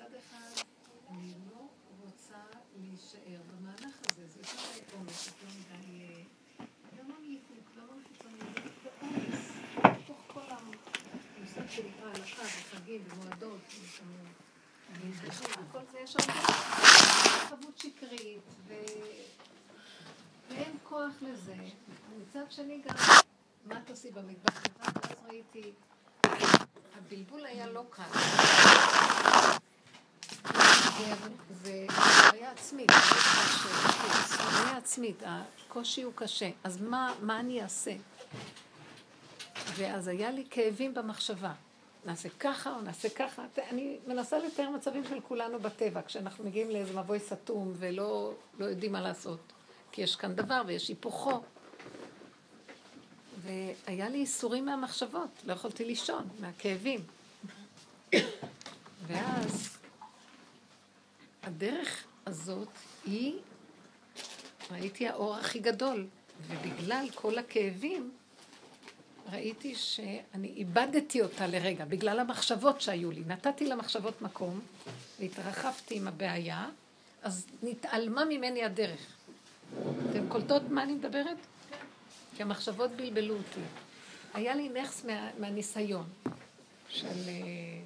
מצד אחד, אני לא רוצה להישאר במהלך הזה, זה יותר מדי עומס, יותר מדי... גם לא מייחוד, גם לא מחיצוניות, ועומס, בתוך כל המושג שנקרא הלכה וחגים ומועדות, וכל זה יש הרבה חבות שקרית, ואין כוח לזה. מצד שני גם, מה תעשי במטבח? ואז ראיתי, הבלבול היה לא קל. חוויה עצמית, חוויה עצמית, הקושי הוא קשה. אז מה, מה אני אעשה? ואז היה לי כאבים במחשבה. נעשה ככה או נעשה ככה. אני מנסה לתאר מצבים של כולנו בטבע, כשאנחנו מגיעים לאיזה מבוי סתום ולא לא יודעים מה לעשות. כי יש כאן דבר ויש היפוכו. והיה לי איסורים מהמחשבות, לא יכולתי לישון, מהכאבים. ואז הדרך הזאת היא, ראיתי האור הכי גדול, ובגלל כל הכאבים, ראיתי שאני איבדתי אותה לרגע, בגלל המחשבות שהיו לי. נתתי למחשבות מקום, והתרחבתי עם הבעיה, אז נתעלמה ממני הדרך. אתן קולטות מה אני מדברת? כי המחשבות בלבלו אותי. היה לי נכס מה, מהניסיון של, אה,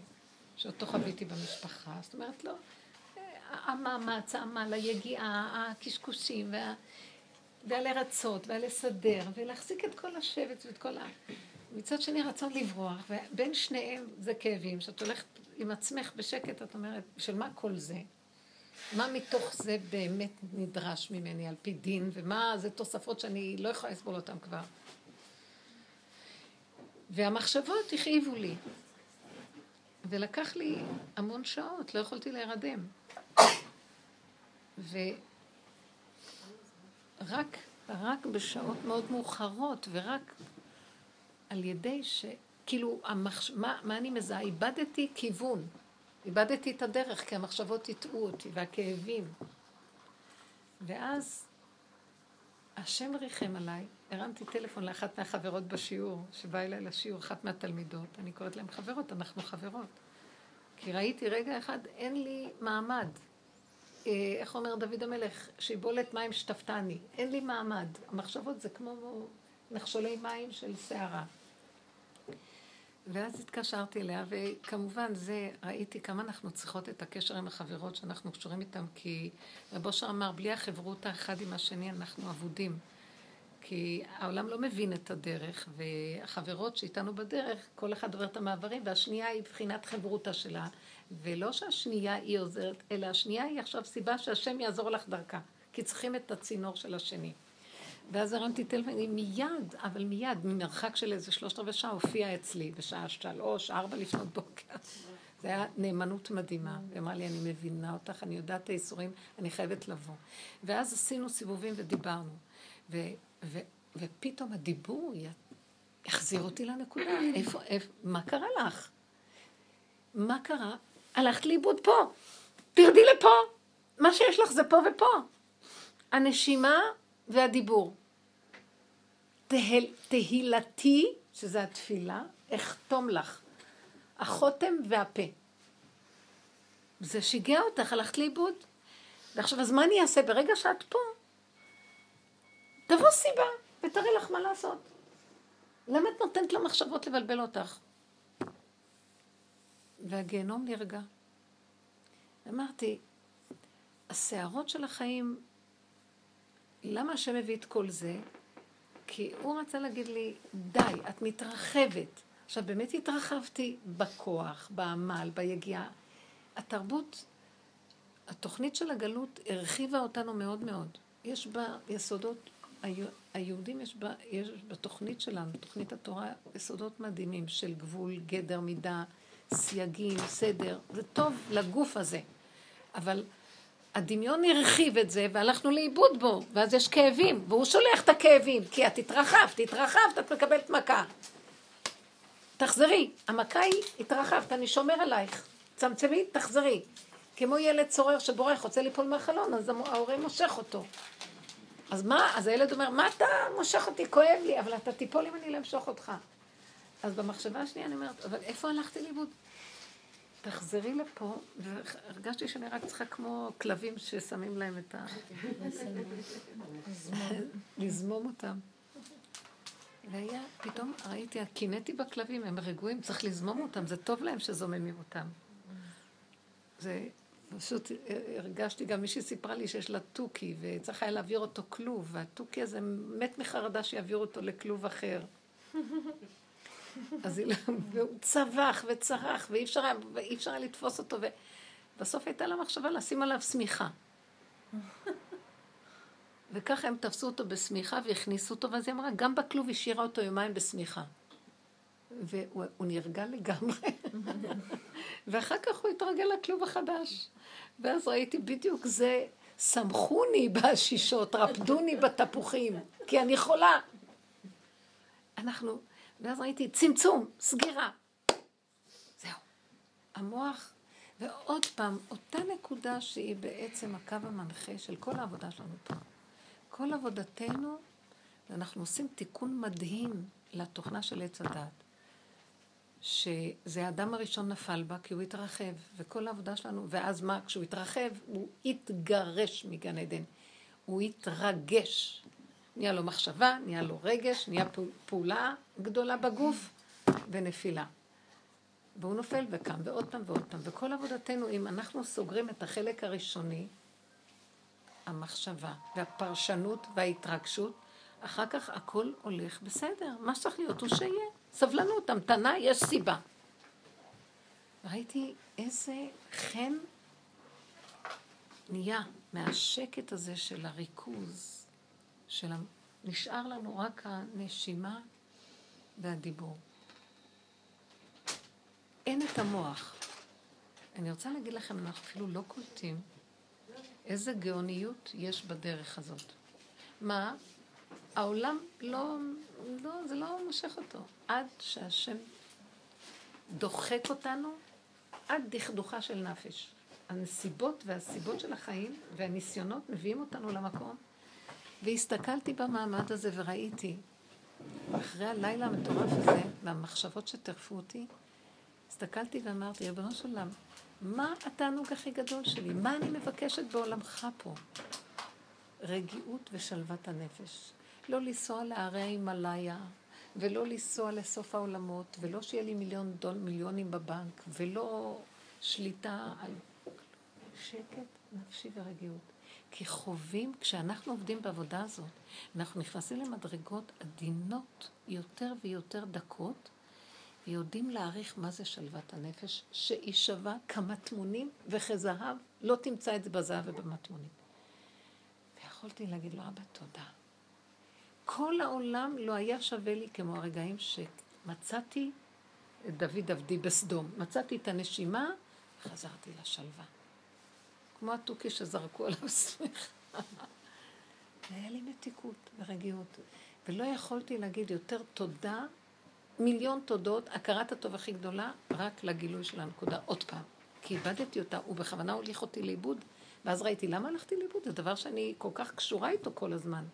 שאותו חוויתי במשפחה. זאת אומרת, לא, המאמץ, העמל, היגיעה, הקשקושים, וה... והלרצות, והלסדר, ולהחזיק את כל השבט ואת כל ה... מצד שני רצון לברוח, ובין שניהם זה כאבים, שאת הולכת עם עצמך בשקט, את אומרת, של מה כל זה? מה מתוך זה באמת נדרש ממני על פי דין, ומה זה תוספות שאני לא יכולה לסבול אותן כבר. והמחשבות הכאיבו לי. ולקח לי המון שעות, לא יכולתי להירדם. ורק רק בשעות מאוד מאוחרות, ורק על ידי ש... כאילו, המחש... מה, מה אני מזהה? איבדתי כיוון. איבדתי את הדרך, כי המחשבות הטעו אותי, והכאבים. ואז השם ריחם עליי, הרמתי טלפון לאחת מהחברות בשיעור, שבאה אליי לשיעור, אחת מהתלמידות, אני קוראת להן חברות, אנחנו חברות. כי ראיתי רגע אחד, אין לי מעמד. אה, איך אומר דוד המלך? שיבולת מים שטפתני. אין לי מעמד. המחשבות זה כמו נחשולי מים של סערה. ואז התקשרתי אליה, וכמובן זה, ראיתי כמה אנחנו צריכות את הקשר עם החברות שאנחנו קשורים איתן, כי רב אושר אמר, בלי החברות האחד עם השני אנחנו אבודים. כי העולם לא מבין את הדרך, והחברות שאיתנו בדרך, כל אחד עובר את המעברים, והשנייה היא בחינת חברותה שלה, ולא שהשנייה היא עוזרת, אלא השנייה היא עכשיו סיבה שהשם יעזור לך דרכה, כי צריכים את הצינור של השני. ואז הרמתי טלפון, היא מיד, אבל מיד, ממרחק של איזה שלושת רבעי שעה, הופיעה אצלי בשעה שלוש, ארבע לפנות בוקר. זה היה נאמנות מדהימה. היא אמרה לי, אני מבינה אותך, אני יודעת את הייסורים, אני חייבת לבוא. ואז עשינו סיבובים ודיברנו. ו, ו, ופתאום הדיבור החזיר אותי לנקודה. איפה, איפה, מה קרה לך? מה קרה? הלכת לאיבוד פה. תרדי לפה. מה שיש לך זה פה ופה. הנשימה והדיבור. תהל, תהילתי, שזה התפילה, אחתום לך. החותם והפה. זה שיגע אותך, הלכת לאיבוד. ועכשיו, אז מה אני אעשה? ברגע שאת פה, תבוא סיבה ותראי לך מה לעשות. למה את נותנת למחשבות לבלבל אותך? והגיהנום נרגע. אמרתי, הסערות של החיים למה השם הביא את כל זה? כי הוא רצה להגיד לי, די, את מתרחבת. עכשיו, באמת התרחבתי בכוח, בעמל, ביגיעה. התרבות, התוכנית של הגלות הרחיבה אותנו מאוד מאוד. יש בה יסודות, היהודים יש בה, יש בתוכנית שלנו, תוכנית התורה, יסודות מדהימים של גבול, גדר, מידה, סייגים, סדר. זה טוב לגוף הזה. אבל הדמיון הרחיב את זה והלכנו לאיבוד בו, ואז יש כאבים, והוא שולח את הכאבים, כי את התרחבת, התרחבת, את מקבלת מכה. תחזרי, המכה היא התרחבת, אני שומר עלייך, צמצמי, תחזרי. כמו ילד צורר שבורח, רוצה ליפול מהחלון, אז ההורה מושך אותו. אז מה, אז הילד אומר, מה אתה מושך אותי, כואב לי, אבל אתה תיפול אם אני לא אמשוך אותך. אז במחשבה השנייה אני אומרת, אבל איפה הלכתי לאיבוד? תחזרי לפה, והרגשתי שאני רק צריכה כמו כלבים ששמים להם את ה... לזמום אותם. והיה, פתאום ראיתי, קינאתי בכלבים, הם רגועים, צריך לזמום אותם, זה טוב להם שזוממים אותם. זה פשוט הרגשתי, גם מישהי סיפרה לי שיש לה תוכי, וצריך היה להעביר אותו כלוב, והתוכי הזה מת מחרדה שיעבירו אותו לכלוב אחר. אז היא, לא, והוא צווח וצרח, ואי אפשר, אפשר היה לתפוס אותו, ובסוף הייתה לה מחשבה לשים עליו שמיכה. וככה הם תפסו אותו בשמיכה והכניסו אותו, ואז היא אמרה, גם בכלוב השאירה אותו יומיים בשמיכה. והוא נרגע לגמרי. ואחר כך הוא התרגל לכלוב החדש. ואז ראיתי בדיוק זה, שמחוני בשישות, רפדוני בתפוחים, כי אני חולה. אנחנו, ואז ראיתי צמצום, סגירה. זהו. המוח, ועוד פעם, אותה נקודה שהיא בעצם הקו המנחה של כל העבודה שלנו פה. כל עבודתנו, אנחנו עושים תיקון מדהים לתוכנה של עץ הדת. שזה האדם הראשון נפל בה כי הוא התרחב, וכל העבודה שלנו, ואז מה? כשהוא התרחב, הוא התגרש מגן עדן. הוא התרגש. נהיה לו מחשבה, נהיה לו רגש, נהיה פעולה גדולה בגוף ונפילה. והוא נופל וקם, ועוד פעם ועוד פעם. וכל עבודתנו, אם אנחנו סוגרים את החלק הראשוני, המחשבה והפרשנות וההתרגשות, אחר כך הכל הולך בסדר. מה שצריך להיות הוא שיהיה. סבלנות, המתנה, יש סיבה. ראיתי איזה חן נהיה מהשקט הזה של הריכוז, של. נשאר לנו רק הנשימה והדיבור. אין את המוח. אני רוצה להגיד לכם, אנחנו אפילו לא קולטים איזה גאוניות יש בדרך הזאת. מה? העולם לא, לא, זה לא מושך אותו. עד שהשם דוחק אותנו עד דכדוכה של נפש. הנסיבות והסיבות של החיים והניסיונות מביאים אותנו למקום. והסתכלתי במעמד הזה וראיתי, אחרי הלילה המטורף הזה, והמחשבות שטרפו אותי, הסתכלתי ואמרתי, ריבונו של עולם, מה התענוג הכי גדול שלי? מה אני מבקשת בעולמך פה? רגיעות ושלוות הנפש. לא לנסוע להרי ההימאליה, ולא לנסוע לסוף העולמות, ולא שיהיה לי מיליון דול, מיליונים בבנק, ולא שליטה על שקט נפשי ורגיעות. כי חווים, כשאנחנו עובדים בעבודה הזאת, אנחנו נכנסים למדרגות עדינות יותר ויותר דקות, ויודעים להעריך מה זה שלוות הנפש, שהיא שווה כמטמונים וכזהב, לא תמצא את זה בזהב ובמטמונים. ויכולתי להגיד לו, אבא, תודה. כל העולם לא היה שווה לי כמו הרגעים שמצאתי את דוד עבדי בסדום. מצאתי את הנשימה, וחזרתי לשלווה. כמו התוכי שזרקו עליו שמחה. והיה לי מתיקות ורגיעות. ולא יכולתי להגיד יותר תודה, מיליון תודות, הכרת הטוב הכי גדולה, רק לגילוי של הנקודה. עוד פעם. כי איבדתי אותה, הוא בכוונה הוליך אותי לאיבוד, ואז ראיתי, למה הלכתי לאיבוד? זה דבר שאני כל כך קשורה איתו כל הזמן.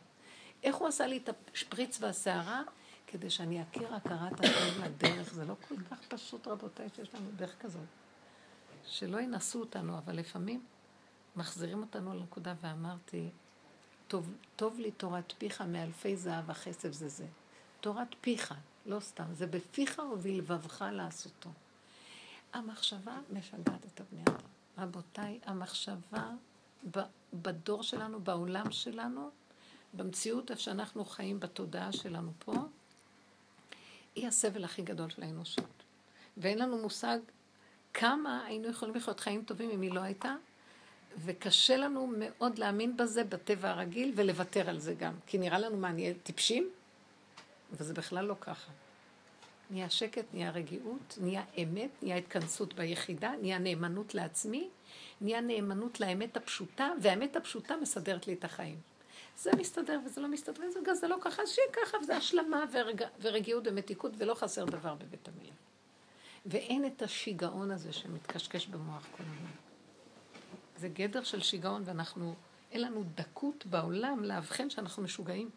איך הוא עשה לי את השפריץ והסערה? כדי שאני אכיר הכרת הטוב לדרך. זה לא כל כך פשוט, רבותיי, שיש לנו דרך כזאת. שלא ינסו אותנו, אבל לפעמים מחזירים אותנו לנקודה, ואמרתי, טוב, טוב לי תורת פיך מאלפי זהב וכסף זה זה. תורת פיך, לא סתם, זה בפיך ובלבבך לעשותו. המחשבה משגעת את הבני אדם. רבותיי, המחשבה בדור שלנו, בעולם שלנו, במציאות איפה שאנחנו חיים בתודעה שלנו פה, היא הסבל הכי גדול של האנושות. ואין לנו מושג כמה היינו יכולים לחיות חיים טובים אם היא לא הייתה, וקשה לנו מאוד להאמין בזה בטבע הרגיל ולוותר על זה גם. כי נראה לנו מה, נהיה טיפשים? וזה בכלל לא ככה. נהיה שקט, נהיה רגיעות, נהיה אמת, נהיה התכנסות ביחידה, נהיה נאמנות לעצמי, נהיה נאמנות לאמת הפשוטה, והאמת הפשוטה מסדרת לי את החיים. זה מסתדר וזה לא מסתדר, וזה זה לא ככה, שיהיה ככה, וזה השלמה ורג, ורגיעות ומתיקות, ולא חסר דבר בבית המילה. ואין את השיגעון הזה שמתקשקש במוח כל הזמן. זה גדר של שיגעון, ואנחנו, אין לנו דקות בעולם לאבחן שאנחנו משוגעים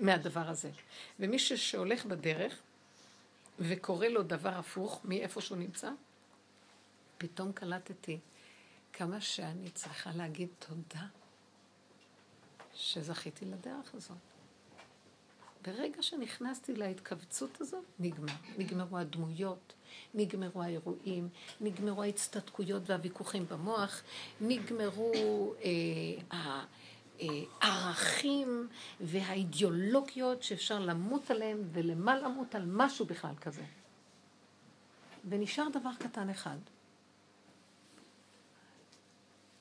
מהדבר הזה. ומי שהולך בדרך וקורה לו דבר הפוך מאיפה שהוא נמצא, פתאום קלטתי כמה שאני צריכה להגיד תודה שזכיתי לדרך הזאת. ברגע שנכנסתי להתכווצות הזאת, נגמר. נגמרו הדמויות, נגמרו האירועים, נגמרו ההצטדקויות והוויכוחים במוח, נגמרו אה, הערכים והאידיאולוגיות שאפשר למות עליהם ולמה למות על משהו בכלל כזה. ונשאר דבר קטן אחד.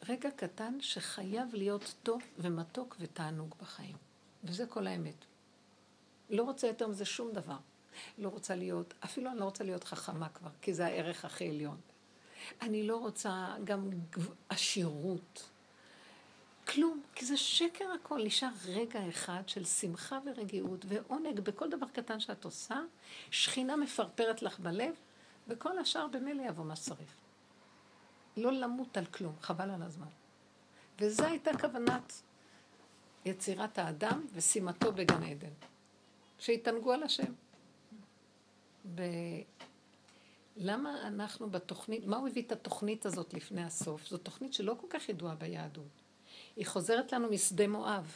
רגע קטן שחייב להיות טוב ומתוק ותענוג בחיים. וזה כל האמת. לא רוצה יותר מזה שום דבר. לא רוצה להיות, אפילו אני לא רוצה להיות חכמה כבר, כי זה הערך הכי עליון. אני לא רוצה גם עשירות. כלום, כי זה שקר הכל. נשאר רגע אחד של שמחה ורגיעות ועונג בכל דבר קטן שאת עושה, שכינה מפרפרת לך בלב, וכל השאר במילא יבוא מה שצריך. לא למות על כלום, חבל על הזמן. וזו הייתה כוונת יצירת האדם ושימתו בגן עדן. שיתענגו על השם. ולמה אנחנו בתוכנית, מה הוא הביא את התוכנית הזאת לפני הסוף? זו תוכנית שלא כל כך ידועה ביהדות. היא חוזרת לנו משדה מואב.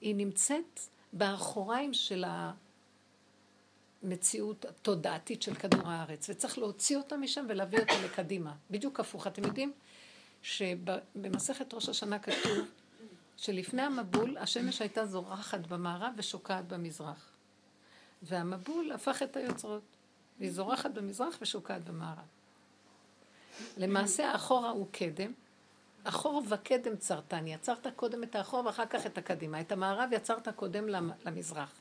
היא נמצאת באחוריים של המציאות התודעתית של כדור הארץ, וצריך להוציא אותה משם ולהביא אותה לקדימה. בדיוק הפוך. אתם יודעים שבמסכת ראש השנה כתוב שלפני המבול השמש הייתה זורחת במערב ושוקעת במזרח. והמבול הפך את היוצרות, והיא זורחת במזרח ושוקעת במערב. למעשה האחורה הוא קדם, אחור וקדם צרתן, יצרת קודם את האחור ואחר כך את הקדימה. את המערב יצרת קודם למזרח.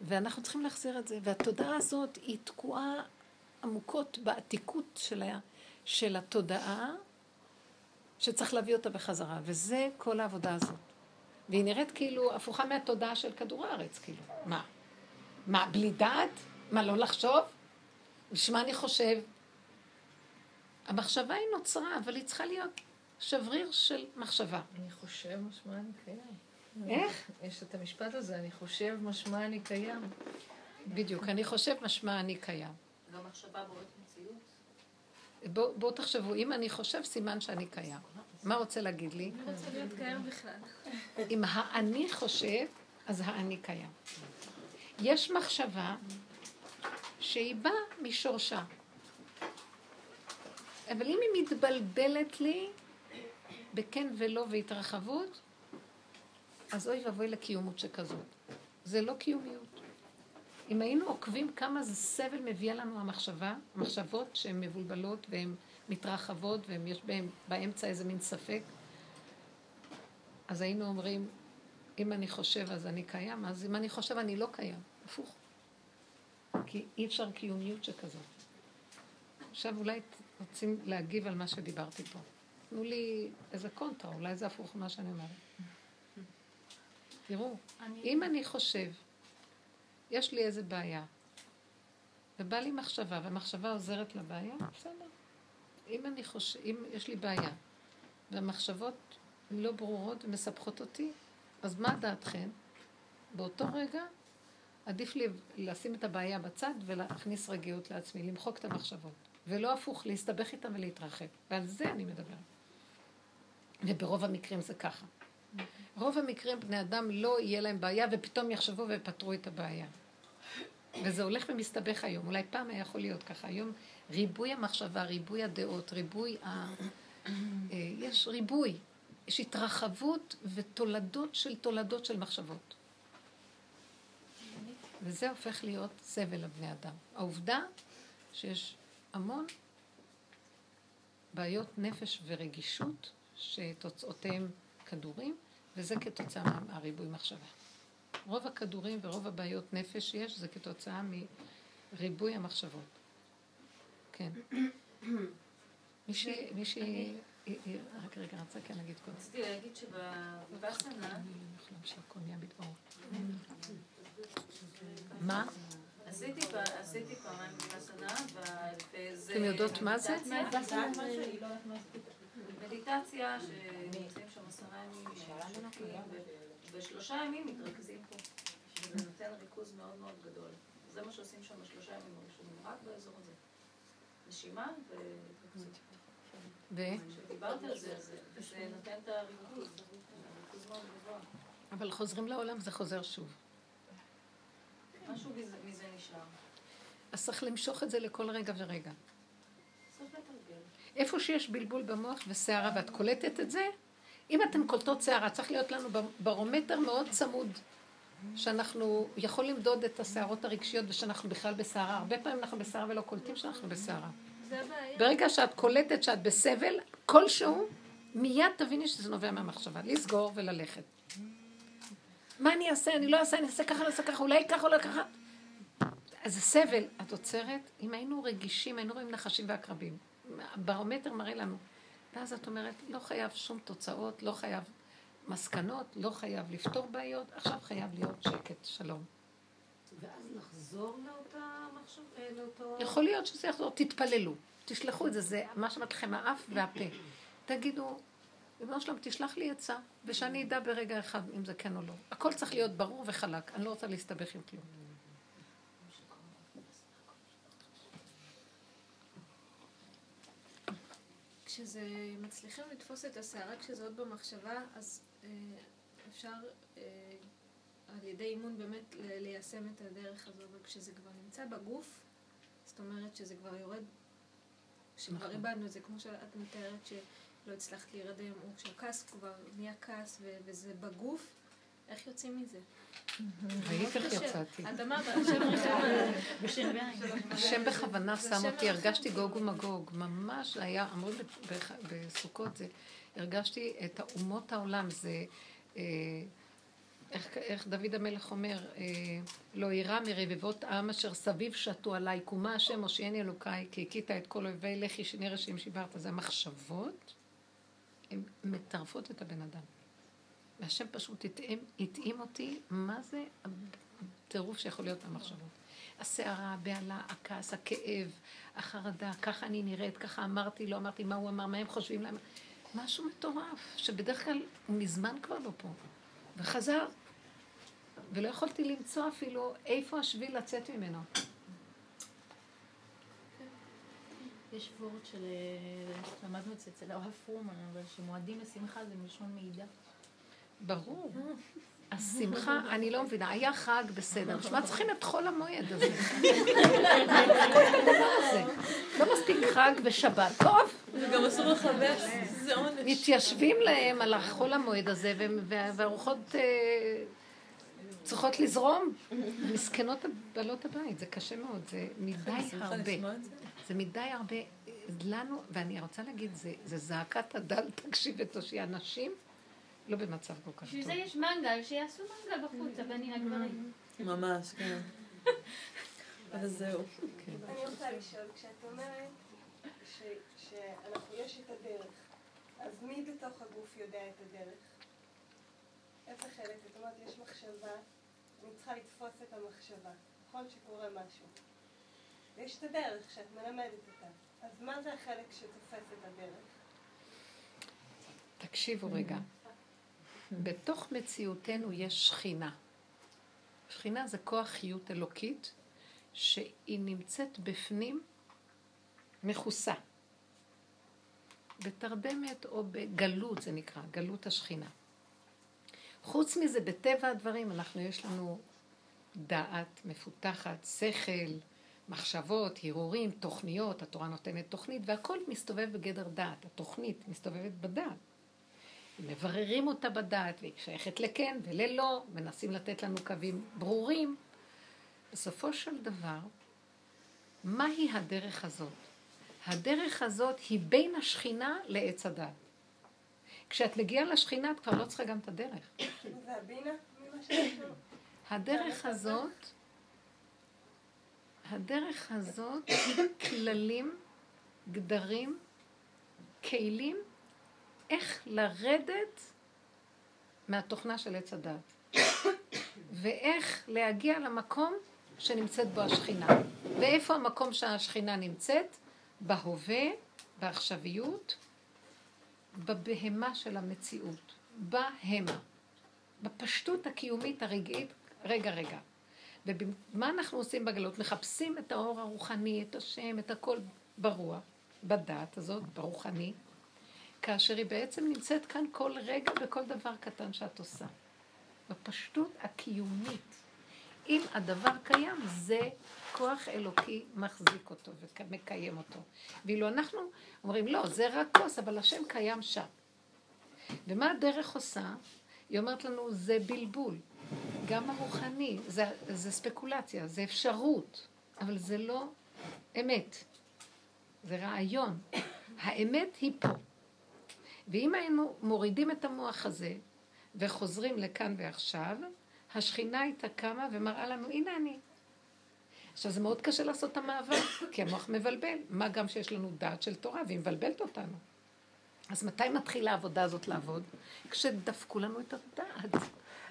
ואנחנו צריכים להחזיר את זה. והתודעה הזאת היא תקועה עמוקות בעתיקות של, ה... של התודעה, שצריך להביא אותה בחזרה. וזה כל העבודה הזאת. והיא נראית כאילו הפוכה מהתודעה של כדור הארץ, כאילו. מה? מה, בלי דעת? מה, לא לחשוב? בשביל מה אני חושב? המחשבה היא נוצרה, אבל היא צריכה להיות שבריר של מחשבה. אני חושב משמע אני קיים. איך? יש את המשפט הזה, אני חושב משמע אני קיים. בדיוק, אני חושב משמע אני קיים. גם מחשבה בוראת מציאות? בואו בוא תחשבו, אם אני חושב, סימן שאני קיים. מה רוצה להגיד לי? אני רוצה להיות קיים בכלל. אם האני חושב, אז האני קיים. יש מחשבה שהיא באה משורשה. אבל אם היא מתבלבלת לי בכן ולא והתרחבות, אז אוי ואבוי לקיומות שכזאת. זה לא קיומיות. אם היינו עוקבים כמה זה סבל מביאה לנו המחשבה, המחשבות שהן מבולבלות והן מתרחבות ויש בהן באמצע איזה מין ספק, אז היינו אומרים, אם אני חושב אז אני קיים, אז אם אני חושב אני לא קיים. הפוך. כי אי אפשר קיומיות שכזאת. עכשיו אולי רוצים להגיב על מה שדיברתי פה. תנו לי איזה קונטרה, אולי זה הפוך ממה שאני אומרת. תראו, אני... אם אני חושב, יש לי איזה בעיה, ובא לי מחשבה, והמחשבה עוזרת לבעיה, בסדר. אם אני חושב, אם יש לי בעיה, והמחשבות לא ברורות ומסבכות אותי, אז מה דעתכן? באותו רגע עדיף לי לשים את הבעיה בצד ולהכניס רגיעות לעצמי, למחוק את המחשבות. ולא הפוך, להסתבך איתם ולהתרחב. ועל זה אני מדברת. וברוב המקרים זה ככה. רוב המקרים בני אדם לא יהיה להם בעיה ופתאום יחשבו ויפתרו את הבעיה. וזה הולך ומסתבך היום. אולי פעם היה יכול להיות ככה. היום ריבוי המחשבה, ריבוי הדעות, ריבוי ה... אה, יש ריבוי. יש התרחבות ותולדות של תולדות של מחשבות. וזה הופך להיות סבל לבני אדם. העובדה שיש המון בעיות נפש ורגישות שתוצאותיהם כדורים, וזה כתוצאה מהריבוי מחשבה. רוב הכדורים ורוב הבעיות נפש שיש זה כתוצאה מריבוי המחשבות. כן. מישהי, מישהי, רק רגע, רצה כן להגיד קודם. רציתי להגיד שבבאסנה... מה? עשיתי פעמיים וזה... אתם יודעות מה זה? מדיטציה, שנמצאים שם עשרה ימים, ושלושה ימים מתרכזים פה. וזה נותן ריכוז מאוד מאוד גדול. זה מה שעושים שם בשלושה ימים הראשונים, רק באזור הזה. נשימה ו? כשדיברת על זה, זה נותן את הריכוז, הריכוז מאוד גבוה. אבל חוזרים לעולם, זה חוזר שוב. משהו מזה נשאר. אז צריך למשוך את זה לכל רגע ורגע. צריך. איפה שיש בלבול במוח וסערה ואת קולטת את זה, אם אתן קולטות סערה, צריך להיות לנו ברומטר מאוד צמוד, שאנחנו יכול למדוד את הסערות הרגשיות ושאנחנו בכלל בסערה. הרבה פעמים אנחנו בסערה ולא קולטים שאנחנו בסערה. ברגע שאת קולטת שאת בסבל כלשהו, מיד תביני שזה נובע מהמחשבה. לסגור וללכת. מה אני אעשה? אני לא אעשה, אני אעשה ככה, אני אעשה ככה, אולי ככה, אולי ככה. אז זה סבל. את עוצרת, אם היינו רגישים, היינו רואים נחשים ועקרבים. ברומטר מראה לנו. ואז את אומרת, לא חייב שום תוצאות, לא חייב מסקנות, לא חייב לפתור בעיות, עכשיו חייב להיות שקט, שלום. ואז לחזור לאותה מחשב, אה, לאותו... יכול להיות שזה יחזור, תתפללו, תשלחו את זה, זה מה שאומרת לכם, האף והפה. תגידו, ריבונו שלום, תשלח לי עצה, ושאני אדע ברגע אחד אם זה כן או לא. הכל צריך להיות ברור וחלק, אני לא רוצה להסתבך עם כלום. כשזה מצליחים לתפוס את הסערה כשזה עוד במחשבה, אז אה, אפשר אה, על ידי אימון באמת ליישם את הדרך הזו, אבל כשזה כבר נמצא בגוף, זאת אומרת שזה כבר יורד, כשכבר נכון. איבדנו את זה, כמו שאת מתארת שלא הצלחת להירדם, או כשהכעס כבר נהיה כעס וזה בגוף, איך יוצאים מזה? ראית איך יצאתי. את אמרת, השם השם בכוונה שם אותי, הרגשתי גוג ומגוג. ממש היה, אמרו בסוכות, זה, הרגשתי את אומות העולם, זה... אה, איך, איך דוד המלך אומר, אה, לא יירא מרבבות העם אשר סביב שתו עליי, קומה השם הושיעני אלוקיי, כי הכית את כל אויבי לחי שני רשעים שיברת. זה המחשבות, הן מטרפות את הבן אדם. והשם פשוט התאים, התאים אותי, מה זה הטירוף שיכול להיות במחשבות. הסערה, הבהלה, הכעס, הכאב, החרדה, ככה אני נראית, ככה אמרתי, לא אמרתי, מה הוא אמר, מה הם חושבים להם. משהו מטורף, שבדרך כלל הוא מזמן כבר לא פה. וחזר, ולא יכולתי למצוא אפילו איפה השביל לצאת ממנו. יש וורד של, למדנו את זה אצל הרב פרומן, אבל שמועדים לשמחה זה מלשון מעידה. ברור. השמחה, אני לא מבינה, היה חג בסדר, בשביל מה צריכים את חול המועד הזה? לא מספיק חג ושבת, טוב. וגם אסור לכבש, זה עונש. מתיישבים להם על החול המועד הזה, והרוחות אה, צריכות לזרום. מסכנות בעלות הבית, זה קשה מאוד, זה מדי הרבה. זה מדי הרבה. לנו, ואני רוצה להגיד, זה זעקת הדל, תקשיב ותושיע נשים. לא במצב כל כך טוב. בשביל זה יש מנגל, שיעשו מנגל בחוץ, הבנים הגברים. ממש, כן. אז זהו. כן. אני רוצה לשאול, כשאת אומרת שאנחנו, יש את הדרך, אז מי בתוך הגוף יודע את הדרך? איזה חלק? זאת אומרת, יש מחשבה, אני צריכה לתפוס את המחשבה, נכון שקורה משהו. ויש את הדרך שאת מלמדת אותה. אז מה זה החלק שתופס את הדרך? תקשיבו רגע. בתוך מציאותנו יש שכינה. שכינה זה כוח חיות אלוקית שהיא נמצאת בפנים מכוסה. בתרדמת או בגלות זה נקרא, גלות השכינה. חוץ מזה, בטבע הדברים אנחנו, יש לנו דעת מפותחת, שכל, מחשבות, הרהורים, תוכניות, התורה נותנת תוכנית, והכל מסתובב בגדר דעת. התוכנית מסתובבת בדעת. מבררים אותה בדעת, והיא שייכת לכן וללא, מנסים לתת לנו קווים ברורים. בסופו של דבר, מהי הדרך הזאת? הדרך הזאת היא בין השכינה לעץ הדת. כשאת מגיעה לשכינה, את כבר לא צריכה גם את הדרך. הדרך הזאת, הדרך הזאת, כללים, גדרים, כלים איך לרדת מהתוכנה של עץ הדת. ואיך להגיע למקום שנמצאת בו השכינה. ואיפה המקום שהשכינה נמצאת? בהווה, בעכשוויות, בבהמה של המציאות. בהמה. בפשטות הקיומית הרגעית, רגע רגע. ומה אנחנו עושים בגלות? מחפשים את האור הרוחני, את השם, את הכל ברוח, בדעת הזאת, ברוחני, כאשר היא בעצם נמצאת כאן כל רגע בכל דבר קטן שאת עושה. בפשטות הקיומית. אם הדבר קיים, זה כוח אלוקי מחזיק אותו ומקיים אותו. ואילו אנחנו אומרים, לא, זה רק כוס, אבל השם קיים שם. ומה הדרך עושה? היא אומרת לנו, זה בלבול. גם הרוחני, זה, זה ספקולציה, זה אפשרות, אבל זה לא אמת. זה רעיון. האמת היא פה. ואם היינו מורידים את המוח הזה וחוזרים לכאן ועכשיו, השכינה הייתה קמה ומראה לנו, הנה אני. עכשיו זה מאוד קשה לעשות את המעבר, כי המוח מבלבל, מה גם שיש לנו דעת של תורה והיא מבלבלת אותנו. אז מתי מתחילה העבודה הזאת לעבוד? כשדפקו לנו את הדעת.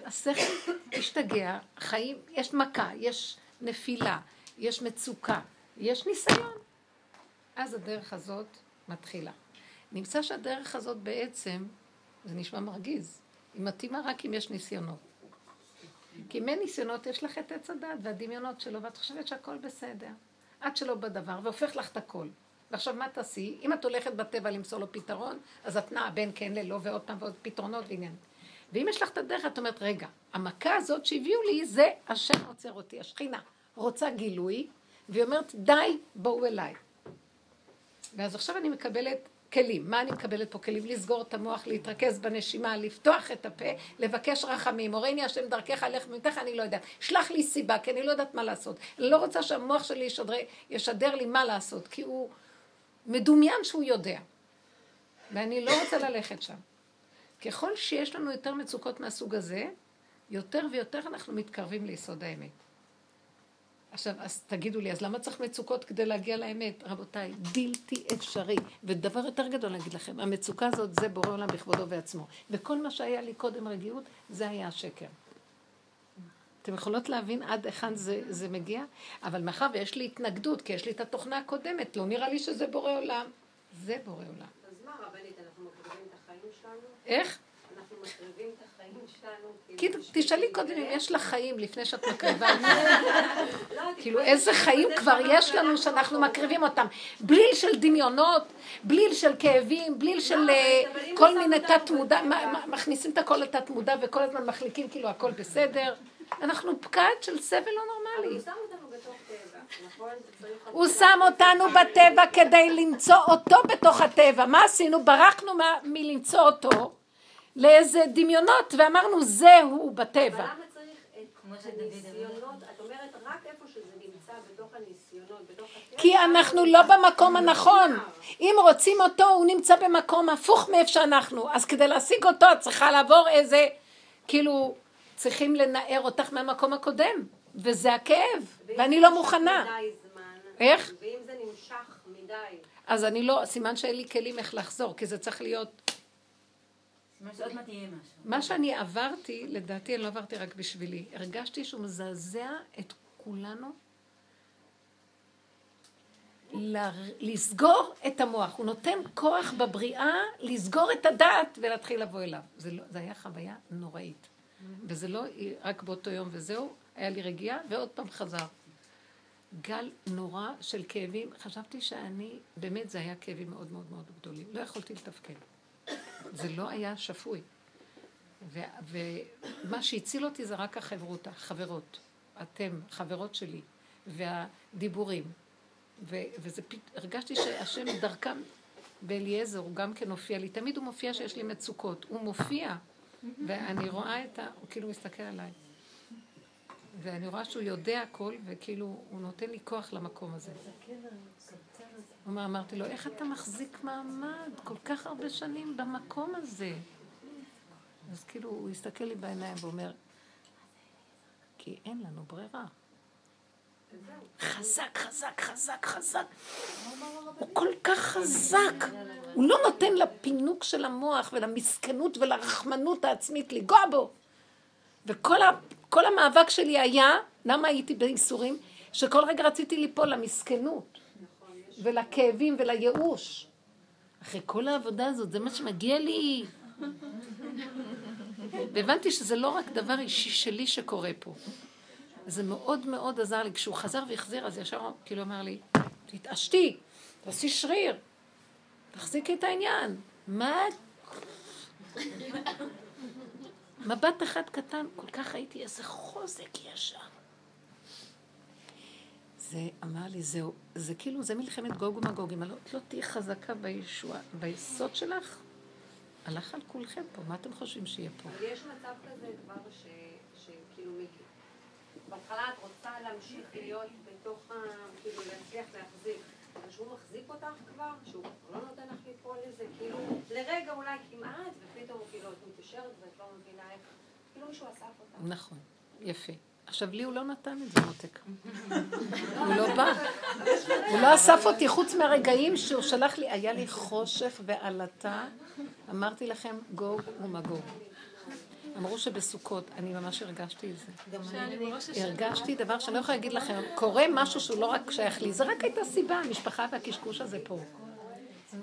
השכל משתגע, חיים, יש מכה, יש נפילה, יש מצוקה, יש ניסיון. אז הדרך הזאת מתחילה. נמצא שהדרך הזאת בעצם, זה נשמע מרגיז, היא מתאימה רק אם יש ניסיונות. כי אם אין ניסיונות, יש לך את עץ הדת והדמיונות שלו, ואת חושבת שהכל בסדר. עד שלא בדבר, והופך לך את הכל. ועכשיו מה תעשי? אם את הולכת בטבע למצוא לו פתרון, אז את נעה בין כן ללא ועוד פעם ועוד פתרונות ועניין. ואם יש לך את הדרך, את אומרת, רגע, המכה הזאת שהביאו לי, זה השם עוצר אותי, השכינה רוצה גילוי, והיא אומרת, די, בואו אליי. ואז עכשיו אני מקבלת כלים. מה אני מקבלת פה? כלים לסגור את המוח, להתרכז בנשימה, לפתוח את הפה, לבקש רחמים. הורני השם דרכך, לך ממתך, אני לא יודעת. שלח לי סיבה, כי אני לא יודעת מה לעשות. אני לא רוצה שהמוח שלי ישדר, ישדר לי מה לעשות, כי הוא מדומיין שהוא יודע. ואני לא רוצה ללכת שם. ככל שיש לנו יותר מצוקות מהסוג הזה, יותר ויותר אנחנו מתקרבים ליסוד האמת. עכשיו, אז תגידו לי, אז למה צריך מצוקות כדי להגיע לאמת? רבותיי, בלתי אפשרי. ודבר יותר גדול להגיד לכם, המצוקה הזאת זה בורא עולם בכבודו ועצמו. וכל מה שהיה לי קודם רגיעות, זה היה השקר. אתם יכולות להבין עד היכן זה, זה מגיע? אבל מאחר ויש לי התנגדות, כי יש לי את התוכנה הקודמת, לא נראה לי שזה בורא עולם. זה בורא עולם. אז מה, רבנית, אנחנו מקריבים את החיים שלנו? איך? אנחנו מקריבים את החיים כאילו, תשאלי קודם אם יש לך חיים לפני שאת מקריבה. כאילו איזה חיים כבר יש לנו שאנחנו מקריבים אותם. בליל של דמיונות, בליל של כאבים, בליל של אה, כל מיני תת מודע, מכניסים את הכל לתת מודע וכל הזמן מחליקים כאילו הכל בסדר. אנחנו פקד של סבל לא נורמלי. הוא שם אותנו נכון? אותנו בטבע כדי למצוא אותו בתוך הטבע. מה עשינו? ברחנו מלמצוא אותו לאיזה דמיונות ואמרנו זהו בטבע. אבל למה צריך את כמו שדוד הניסיונות? את אומרת רק איפה שזה נמצא בתוך הניסיונות, בתוך הטבע. כי אנחנו לא במקום הנכון. אם רוצים אותו, הוא נמצא במקום הפוך מאיפה שאנחנו. אז כדי להשיג אותו, את צריכה לעבור איזה, כאילו, צריכים לנער אותך מהמקום הקודם. וזה הכאב, ואני לא מוכנה. איך? ואם זה נמשך מדי, אז אני לא, סימן שאין לי כלים איך לחזור, כי זה צריך להיות... סימן שעוד מעט יהיה משהו. מה שאני עברתי, לדעתי אני לא עברתי רק בשבילי. הרגשתי שהוא מזעזע את כולנו לסגור את המוח. הוא נותן כוח בבריאה לסגור את הדעת ולהתחיל לבוא אליו. זה, לא, זה היה חוויה נוראית. וזה לא רק באותו יום וזהו, היה לי רגיעה ועוד פעם חזר. גל נורא של כאבים. חשבתי שאני, באמת זה היה כאבים מאוד מאוד מאוד גדולים. לא יכולתי לתפקד. זה לא היה שפוי. ומה שהציל אותי זה רק החברותה, חברות. אתם, חברות שלי, והדיבורים. ו- וזה. הרגשתי שהשם דרכם באליעזר, הוא גם כן הופיע לי. תמיד הוא מופיע שיש לי מצוקות. הוא מופיע, ואני רואה את ה... הוא כאילו מסתכל עליי. ואני רואה שהוא יודע הכל, וכאילו, הוא נותן לי כוח למקום הזה. הוא אומר, אמרתי לו, איך אתה מחזיק מעמד כל כך הרבה שנים במקום הזה? אז כאילו, הוא הסתכל לי בעיניים ואומר, כי אין לנו ברירה. חזק, חזק, חזק, חזק. הוא כל כך חזק. הוא לא נותן לפינוק של המוח ולמסכנות ולרחמנות העצמית לנגוע בו. וכל המאבק שלי היה, למה הייתי בייסורים? שכל רגע רציתי ליפול למסכנות ולכאבים ולייאוש. אחרי כל העבודה הזאת, זה מה שמגיע לי. והבנתי שזה לא רק דבר אישי שלי שקורה פה. זה מאוד מאוד עזר לי. כשהוא חזר והחזיר, אז ישר כאילו אמר לי, תתעשתי. תעשי שריר, תחזיקי את העניין. מה? מבט אחד קטן, כל כך הייתי, איזה חוזק יש שם. זה אמר לי, זהו, זה כאילו, זה מלחמת גוג ומגוג. אם לא, לא תהיי חזקה בישוע, ביסוד שלך, הלך על כולכם פה, מה אתם חושבים שיהיה פה? אבל יש מצב כזה כבר ש, שכאילו מגיע. בהתחלה את רוצה להמשיך להיות בתוך ה... כאילו להצליח להחזיק. אבל שהוא מחזיק אותך כבר, שהוא לא נותן לך ליפול לזה, כאילו לרגע אולי כמעט, ופתאום כאילו את מתיישרת ואת לא מבינה איך, כאילו מישהו אסף אותך. נכון, יפה. עכשיו, לי הוא לא נתן את זה, מותק. הוא לא בא. הוא לא אסף אותי, חוץ מהרגעים שהוא שלח לי, היה לי חושך ועלטה. אמרתי לכם, גוג ומגוג. אמרו שבסוכות, אני ממש הרגשתי את זה. הרגשתי דבר שאני לא יכולה להגיד לכם, קורה משהו שהוא לא רק שייך לי, זה רק הייתה סיבה, המשפחה והקשקוש הזה פה.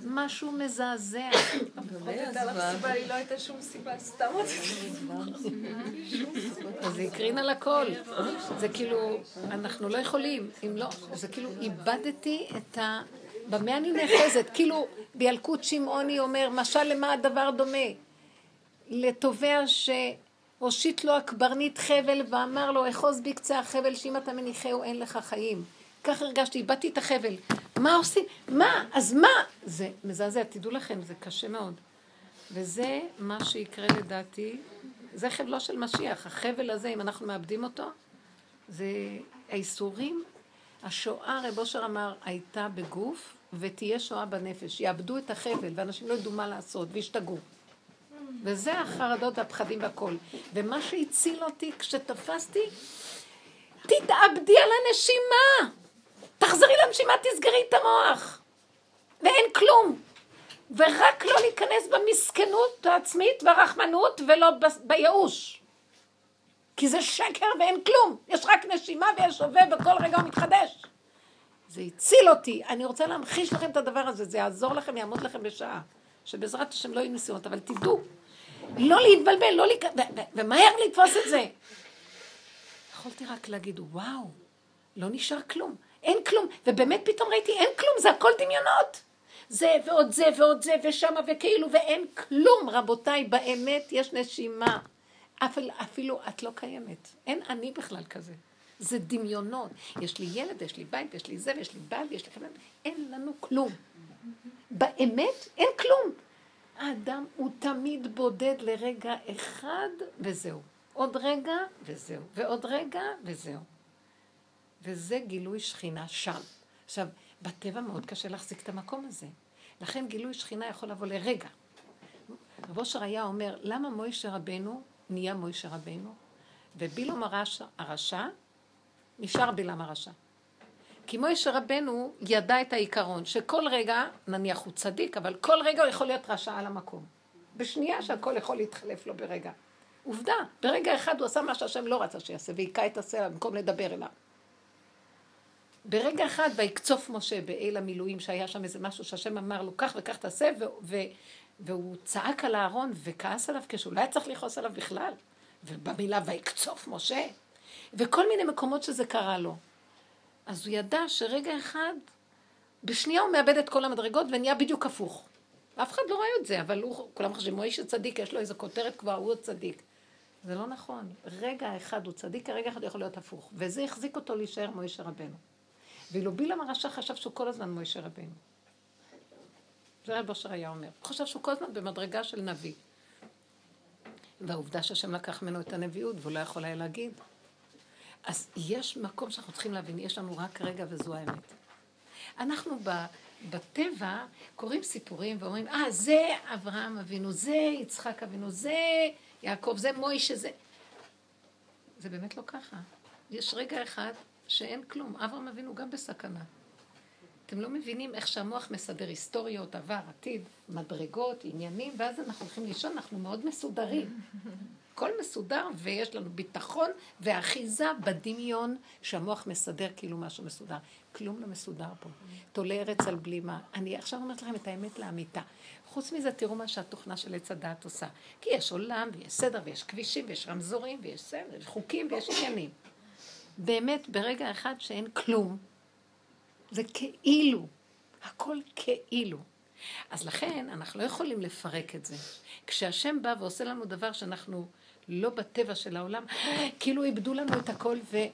משהו מזעזע. הייתה לך סיבה, היא לא הייתה שום סיבה, סתם אז זה הקרין על הכל. זה כאילו, אנחנו לא יכולים, אם לא, זה כאילו איבדתי את ה... במה אני נאחזת? כאילו, בילקוט שמעוני אומר, משל למה הדבר דומה? לתובע שהושיט לו הקברניט חבל ואמר לו, אחוז בקצה החבל שאם אתה מניחהו אין לך חיים. כך הרגשתי, איבדתי את החבל. מה עושים? מה? אז מה? זה מזעזע, תדעו לכם, זה קשה מאוד. וזה מה שיקרה לדעתי, זה חבלו של משיח. החבל הזה, אם אנחנו מאבדים אותו, זה האיסורים. השואה, רב אושר אמר, הייתה בגוף ותהיה שואה בנפש. יאבדו את החבל ואנשים לא ידעו מה לעשות וישתגעו. וזה החרדות והפחדים והכל. ומה שהציל אותי כשתפסתי, תתאבדי על הנשימה. תחזרי לנשימה, תסגרי את המוח. ואין כלום. ורק לא להיכנס במסכנות העצמית והרחמנות ולא בייאוש. כי זה שקר ואין כלום. יש רק נשימה ויש הווה וכל רגע הוא מתחדש. זה הציל אותי. אני רוצה להמחיש לכם את הדבר הזה. זה יעזור לכם, יעמוד לכם בשעה. שבעזרת השם לא יהיו ניסיונות, אבל תדעו. לא להתבלבל, לא להיכנס, ומהר לתפוס את זה. יכולתי רק להגיד, וואו, לא נשאר כלום. אין כלום. ובאמת פתאום ראיתי, אין כלום, זה הכל דמיונות. זה ועוד זה ועוד זה ושמה וכאילו, ואין כלום, רבותיי, באמת יש נשימה. אפילו, אפילו את לא קיימת. אין אני בכלל כזה. זה דמיונות. יש לי ילד, יש לי בית, יש לי זה, ויש לי בעל, ויש לי חבר. אין לנו כלום. באמת אין כלום. האדם הוא תמיד בודד לרגע אחד וזהו. עוד רגע וזהו. ועוד רגע וזהו. וזה גילוי שכינה שם. עכשיו, בטבע מאוד קשה להחזיק את המקום הזה. לכן גילוי שכינה יכול לבוא לרגע. רב אושר היה אומר, למה מוישה רבנו נהיה מוישה רבנו? ובילום הרשע, הרשע נשאר בלעם הרשע. כי מוישה רבנו ידע את העיקרון, שכל רגע, נניח הוא צדיק, אבל כל רגע הוא יכול להיות רשע על המקום. בשנייה שהכל יכול להתחלף לו ברגע. עובדה, ברגע אחד הוא עשה מה שהשם לא רצה שיעשה, והיכה את הסלע במקום לדבר אליו. ברגע אחד ויקצוף משה באל המילואים שהיה שם איזה משהו שהשם אמר לו כך וכך תעשה ו- ו- והוא צעק על הארון וכעס עליו כשהוא לא היה צריך לכעוס עליו בכלל. ובמילה ויקצוף משה וכל מיני מקומות שזה קרה לו. אז הוא ידע שרגע אחד בשנייה הוא מאבד את כל המדרגות ונהיה בדיוק הפוך. אף אחד לא רואה את זה אבל הוא, כולם חושבים הוא איש הצדיק יש לו איזה כותרת כבר הוא הצדיק זה לא נכון. רגע אחד הוא צדיק רגע אחד הוא יכול להיות הפוך. וזה החזיק אותו להישאר מוישה רבנו ואילו בילעם הרשע חשב שהוא כל הזמן מוישה רבינו. זה רב אשר היה אומר. הוא חשב שהוא כל הזמן במדרגה של נביא. והעובדה שהשם לקח ממנו את הנביאות והוא לא יכול היה להגיד. אז יש מקום שאנחנו צריכים להבין, יש לנו רק רגע וזו האמת. אנחנו בטבע קוראים סיפורים ואומרים, אה, זה אברהם אבינו, זה יצחק אבינו, זה יעקב, זה מוישה, זה... זה באמת לא ככה. יש רגע אחד שאין כלום. אברהם אבינו גם בסכנה. אתם לא מבינים איך שהמוח מסדר היסטוריות, עבר, עתיד, מדרגות, עניינים, ואז אנחנו הולכים לישון, אנחנו מאוד מסודרים. הכל מסודר, ויש לנו ביטחון ואחיזה בדמיון שהמוח מסדר כאילו משהו מסודר. כלום לא מסודר פה. תולה ארץ על בלימה. אני עכשיו אומרת לכם את האמת לאמיתה. חוץ מזה, תראו מה שהתוכנה של עץ הדעת עושה. כי יש עולם, ויש סדר, ויש כבישים, ויש רמזורים, ויש סדר, ויש חוקים, ויש עניינים. באמת, ברגע אחד שאין כלום, זה כאילו. הכל כאילו. אז לכן, אנחנו לא יכולים לפרק את זה. כשהשם בא ועושה לנו דבר שאנחנו לא בטבע של העולם, כאילו איבדו לנו את הכל, והוא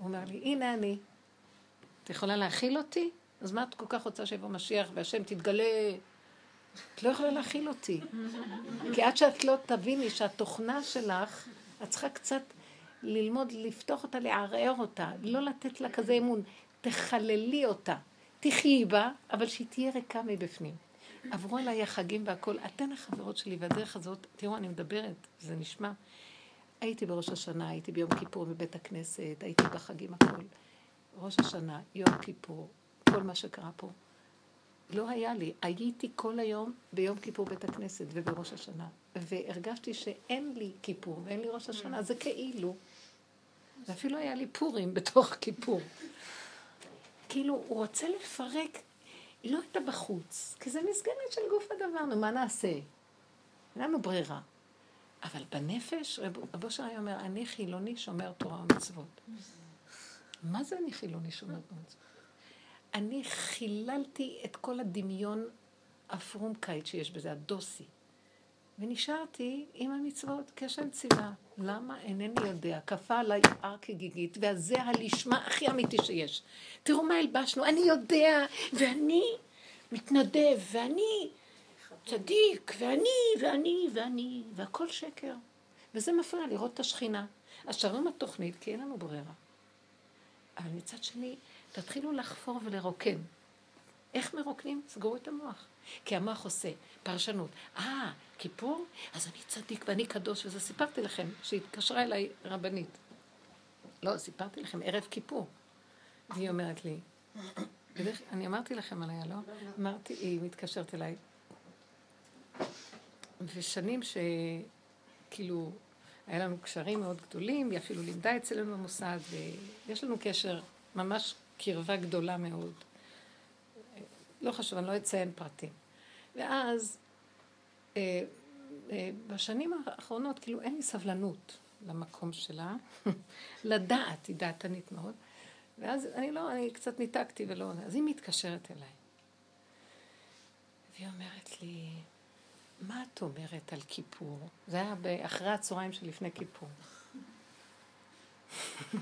אומר לי, הנה אני. את יכולה להכיל אותי? אז מה את כל כך רוצה שיבוא משיח והשם תתגלה? את לא יכולה להכיל אותי. כי עד שאת לא תביני שהתוכנה שלך, את צריכה קצת ללמוד לפתוח אותה, לערער אותה, לא לתת לה כזה אמון. תחללי אותה. תחיי בה, אבל שהיא תהיה ריקה מבפנים. עברו עליי החגים והכל. אתן החברות שלי, והדרך הזאת, תראו, אני מדברת, זה נשמע. הייתי בראש השנה, הייתי ביום כיפור בבית הכנסת, הייתי בחגים הכל. ראש השנה, יום כיפור, כל מה שקרה פה. לא היה לי. הייתי כל היום ביום כיפור בית הכנסת ובראש השנה, והרגשתי שאין לי כיפור ואין לי ראש השנה, זה כאילו. ואפילו היה לי פורים בתוך כיפור. כאילו, הוא רוצה לפרק, לא את הבחוץ, כי זה מסגרת של גוף הדבר, נו, מה נעשה? אין לנו ברירה. אבל בנפש, רב אושר היה אומר, אני חילוני שומר תורה ומצוות. מה זה אני חילוני שומר תורה ומצוות? אני חיללתי את כל הדמיון הפרומקאית שיש בזה, הדוסי. ונשארתי עם המצוות כשם ציווה. למה? אינני יודע. כפה עליי הר כגיגית, וזה הלשמה הכי אמיתי שיש. תראו מה הלבשנו, אני יודע, ואני מתנדב, ואני צדיק, ואני, ואני, ואני, והכל שקר. וזה מפריע לראות את השכינה. אז שרים התוכנית, כי אין לנו ברירה. אבל מצד שני, תתחילו לחפור ולרוקן. איך מרוקנים? סגרו את המוח. כי המוח עושה פרשנות. אה, כיפור? אז אני צדיק ואני קדוש, וזה סיפרתי לכם, שהתקשרה אליי רבנית. לא, סיפרתי לכם, ערב כיפור. והיא אומרת לי, אני אמרתי לכם עליה, לא? אמרתי, היא מתקשרת אליי. ושנים שכאילו, היה לנו קשרים מאוד גדולים, היא אפילו לימדה אצלנו במוסד, ויש לנו קשר, ממש קרבה גדולה מאוד. לא חשוב, אני לא אציין פרטים. ואז, בשנים האחרונות, כאילו אין לי סבלנות למקום שלה, לדעת, היא דעתנית מאוד. ואז אני לא, אני קצת ניתקתי ולא, אז היא מתקשרת אליי. והיא אומרת לי, מה את אומרת על כיפור? זה היה אחרי הצהריים שלפני כיפור.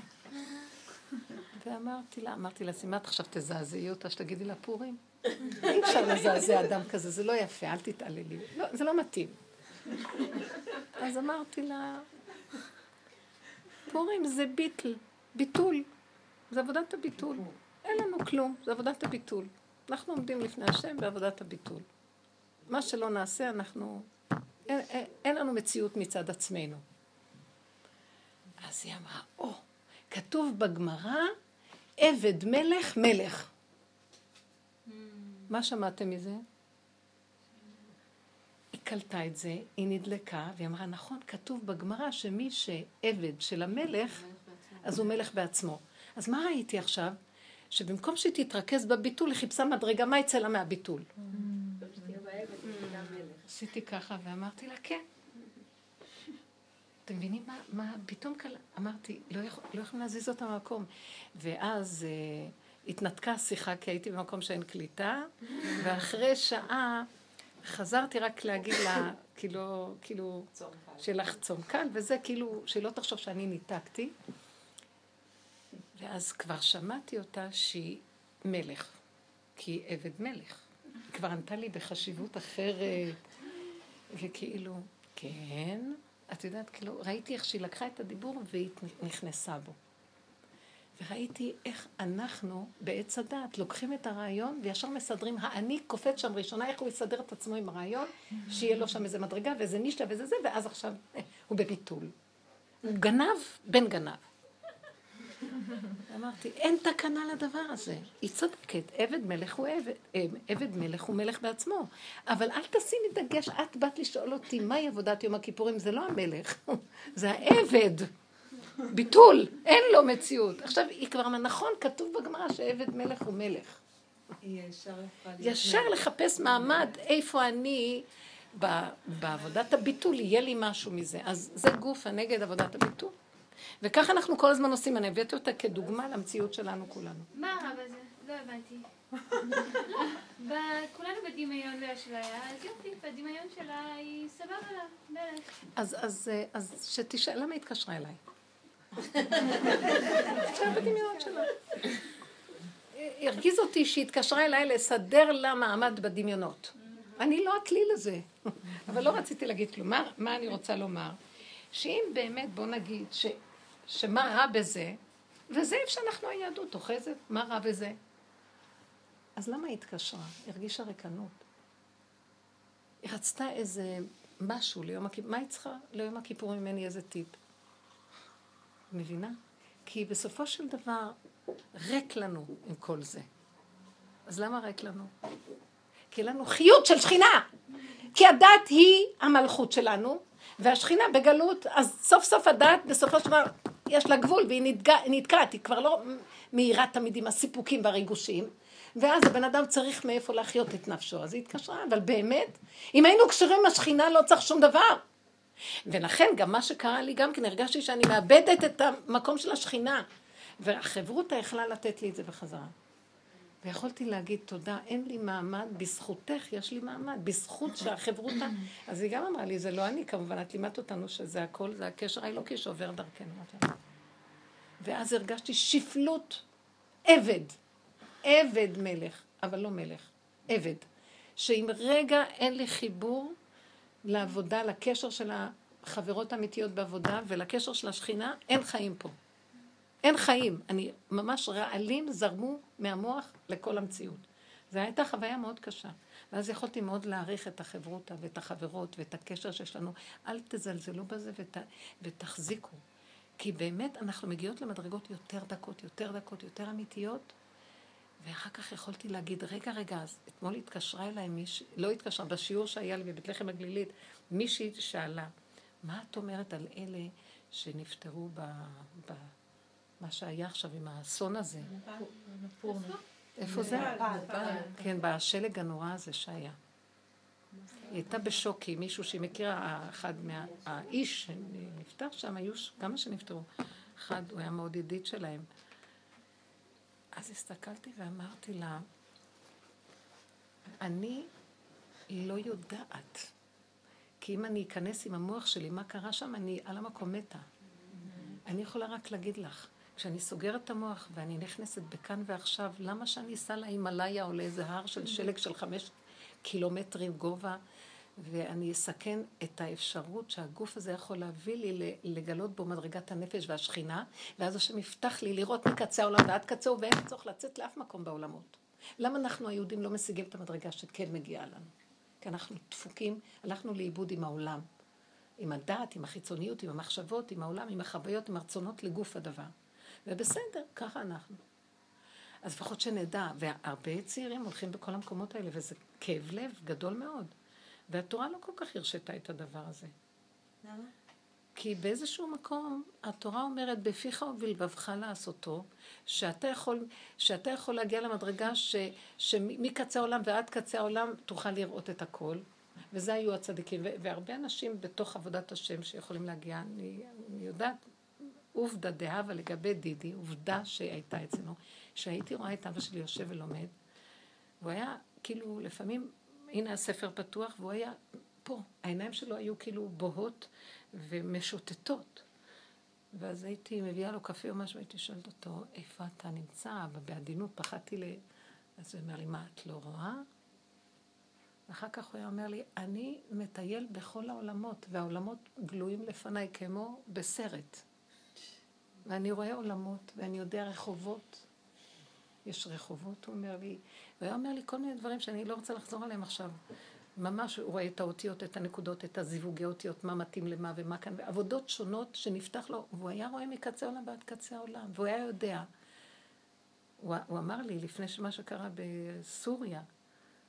ואמרתי לה, אמרתי לה, סימת עכשיו תזעזעי אותה שתגידי לה פורים. אי אפשר לזעזע אדם כזה, זה לא יפה, אל תתעללי. לא, זה לא מתאים. אז אמרתי לה, פורים זה ביטל, ביטול. זה עבודת הביטול. אין לנו כלום, זה עבודת הביטול. אנחנו עומדים לפני השם בעבודת הביטול. מה שלא נעשה, אנחנו... אין, אין, אין לנו מציאות מצד עצמנו. אז היא אמרה, או, oh, כתוב בגמרא, עבד מלך מלך. מה שמעתם מזה? היא קלטה את זה, היא נדלקה, והיא אמרה, נכון, כתוב בגמרא שמי שעבד של המלך, אז הוא מלך בעצמו. אז מה ראיתי עכשיו? שבמקום שהיא תתרכז בביטול, היא חיפשה מדרגה, מה יצא לה מהביטול? עשיתי ככה ואמרתי לה, כן. אתם מבינים מה, מה פתאום קל... אמרתי, לא, לא יכולים להזיז אותה מהמקום. ואז אה, התנתקה השיחה, כי הייתי במקום שאין קליטה, ואחרי שעה חזרתי רק להגיד לה, כאילו, כאילו, שלך צום כאן, וזה כאילו, שלא תחשוב שאני ניתקתי. ואז כבר שמעתי אותה שהיא מלך, כי היא עבד מלך. היא כבר ענתה לי בחשיבות אחרת, וכאילו, כן, את יודעת, כאילו, ראיתי איך שהיא לקחה את הדיבור והיא נכנסה בו. וראיתי איך אנחנו בעץ הדעת לוקחים את הרעיון וישר מסדרים, האני קופץ שם ראשונה, איך הוא יסדר את עצמו עם הרעיון, שיהיה לו שם איזה מדרגה ואיזה נישה ואיזה זה, ואז עכשיו אה, הוא בביטול. הוא גנב, בן גנב. אמרתי, אין תקנה לדבר הזה. היא צודקת, עבד מלך הוא עבד, אה, עבד מלך הוא מלך בעצמו. אבל אל תשימי דגש, את באת לשאול אותי, מהי עבודת יום הכיפורים? זה לא המלך, זה העבד. ביטול, אין לו מציאות. עכשיו, היא כבר אמרה, נכון, כתוב בגמרא שעבד מלך הוא מלך. ישר לחפש מעמד, איפה אני, בעבודת הביטול, יהיה לי משהו מזה. אז זה גוף הנגד עבודת הביטול. וככה אנחנו כל הזמן עושים, אני הבאתי אותה כדוגמה למציאות שלנו כולנו. מה הרב הזה? לא הבנתי. כולנו בדמיון לאשליה, אז יופי, בדמיון שלה היא סבבה לה, מלך. אז, אז, אז שתשאל, למה היא התקשרה אליי? עכשיו בדמיון שלה. הרגיז אותי שהיא התקשרה אליי לסדר לה מעמד בדמיונות. אני לא הכלי לזה. אבל לא רציתי להגיד כלום. מה, אני רוצה לומר? שאם באמת, בוא נגיד, ש, שמה רע בזה, וזה איפה שאנחנו היהדות אוחזת, מה רע בזה? אז למה היא התקשרה? הרגישה ריקנות. היא רצתה איזה משהו ליום הכיפורים. מה היא צריכה ליום הכיפורים ממני איזה טיפ? מבינה? כי בסופו של דבר ריק לנו עם כל זה. אז למה ריק לנו? כי לנו חיות של שכינה. כי הדת היא המלכות שלנו, והשכינה בגלות, אז סוף סוף הדת בסופו של דבר יש לה גבול והיא נתגע, נתקעת, היא כבר לא מהירה תמיד עם הסיפוקים והריגושים, ואז הבן אדם צריך מאיפה להחיות את נפשו, אז היא התקשרה, אבל באמת, אם היינו קשרים לשכינה לא צריך שום דבר. ולכן גם מה שקרה לי גם כן, הרגשתי שאני מאבדת את המקום של השכינה. והחברותה יכלה לתת לי את זה בחזרה. ויכולתי להגיד תודה, אין לי מעמד, בזכותך יש לי מעמד, בזכות שהחברותה... אז היא גם אמרה לי, זה לא אני כמובן, את לימדת אותנו שזה הכל, זה הקשר האלוקי שעובר דרכנו. ואז הרגשתי שפלות, עבד, עבד מלך, אבל לא מלך, עבד. שאם רגע אין לי חיבור לעבודה, לקשר של החברות האמיתיות בעבודה ולקשר של השכינה, אין חיים פה. אין חיים. אני, ממש רעלים זרמו מהמוח לכל המציאות. זו הייתה חוויה מאוד קשה. ואז יכולתי מאוד להעריך את החברותה ואת החברות ואת הקשר שיש לנו. אל תזלזלו בזה ות, ותחזיקו. כי באמת אנחנו מגיעות למדרגות יותר דקות, יותר דקות, יותר אמיתיות. ואחר כך יכולתי להגיד, רגע, רגע, אז אתמול התקשרה אליי מישהי, לא התקשרה, בשיעור שהיה לי בבית לחם הגלילית, מישהי שאלה, מה את אומרת על אלה שנפטרו ב... ב מה שהיה עכשיו עם האסון הזה. איפה זה? כן, בשלג הנורא הזה שהיה. היא הייתה בשוק, כי מישהו שהיא מכירה, אחד מה... האיש שנפטר שם, היו כמה שנפטרו. אחד, הוא היה מאוד ידיד שלהם. אז הסתכלתי ואמרתי לה, אני לא יודעת. כי אם אני אכנס עם המוח שלי, מה קרה שם, אני על המקום מתה. אני יכולה רק להגיד לך, כשאני סוגרת את המוח ואני נכנסת בכאן ועכשיו, למה שאני אסע להימאליה או לאיזה הר של שלג של חמש קילומטרים גובה, ואני אסכן את האפשרות שהגוף הזה יכול להביא לי לגלות בו מדרגת הנפש והשכינה, ואז השם יפתח לי לראות מקצה העולם ועד קצהו, ואין צורך לצאת לאף מקום בעולמות. למה אנחנו היהודים לא משיגים את המדרגה שכן מגיעה לנו? כי אנחנו דפוקים, הלכנו לאיבוד עם העולם. עם הדעת, עם החיצוניות, עם המחשבות, עם העולם, עם החוויות, עם הרצונות לגוף הדבר. ובסדר, ככה אנחנו. אז לפחות שנדע, והרבה צעירים הולכים בכל המקומות האלה, וזה כאב לב גדול מאוד. והתורה לא כל כך הרשתה את הדבר הזה. למה? כי באיזשהו מקום התורה אומרת בפיך ובלבבך לעשותו, שאתה יכול, שאתה יכול להגיע למדרגה ש, שמקצה העולם ועד קצה העולם תוכל לראות את הכל. וזה היו הצדיקים. והרבה אנשים בתוך עבודת השם שיכולים להגיע, אני, אני יודעת עובדה דהבה לגבי דידי, עובדה שהייתה אצלנו, שהייתי רואה את אבא שלי יושב ולומד, והוא היה כאילו לפעמים, הנה הספר פתוח, והוא היה פה, העיניים שלו היו כאילו בוהות ומשוטטות. ואז הייתי מביאה לו קפה או משהו, הייתי שואלת אותו, איפה אתה נמצא? ובעדינות פחדתי ל... אז הוא אומר לי, מה, את לא רואה? ואחר כך הוא היה אומר לי, אני מטייל בכל העולמות, והעולמות גלויים לפניי כמו בסרט. ואני רואה עולמות, ואני יודע רחובות. יש רחובות, הוא אומר לי. והיה אומר לי כל מיני דברים שאני לא רוצה לחזור עליהם עכשיו. ממש הוא רואה את האותיות, את הנקודות, את הזיווגי אותיות, מה מתאים למה ומה כאן, ועבודות שונות שנפתח לו, והוא היה רואה מקצה העולם ועד קצה העולם, והוא היה יודע. הוא, הוא אמר לי, לפני מה שקרה בסוריה,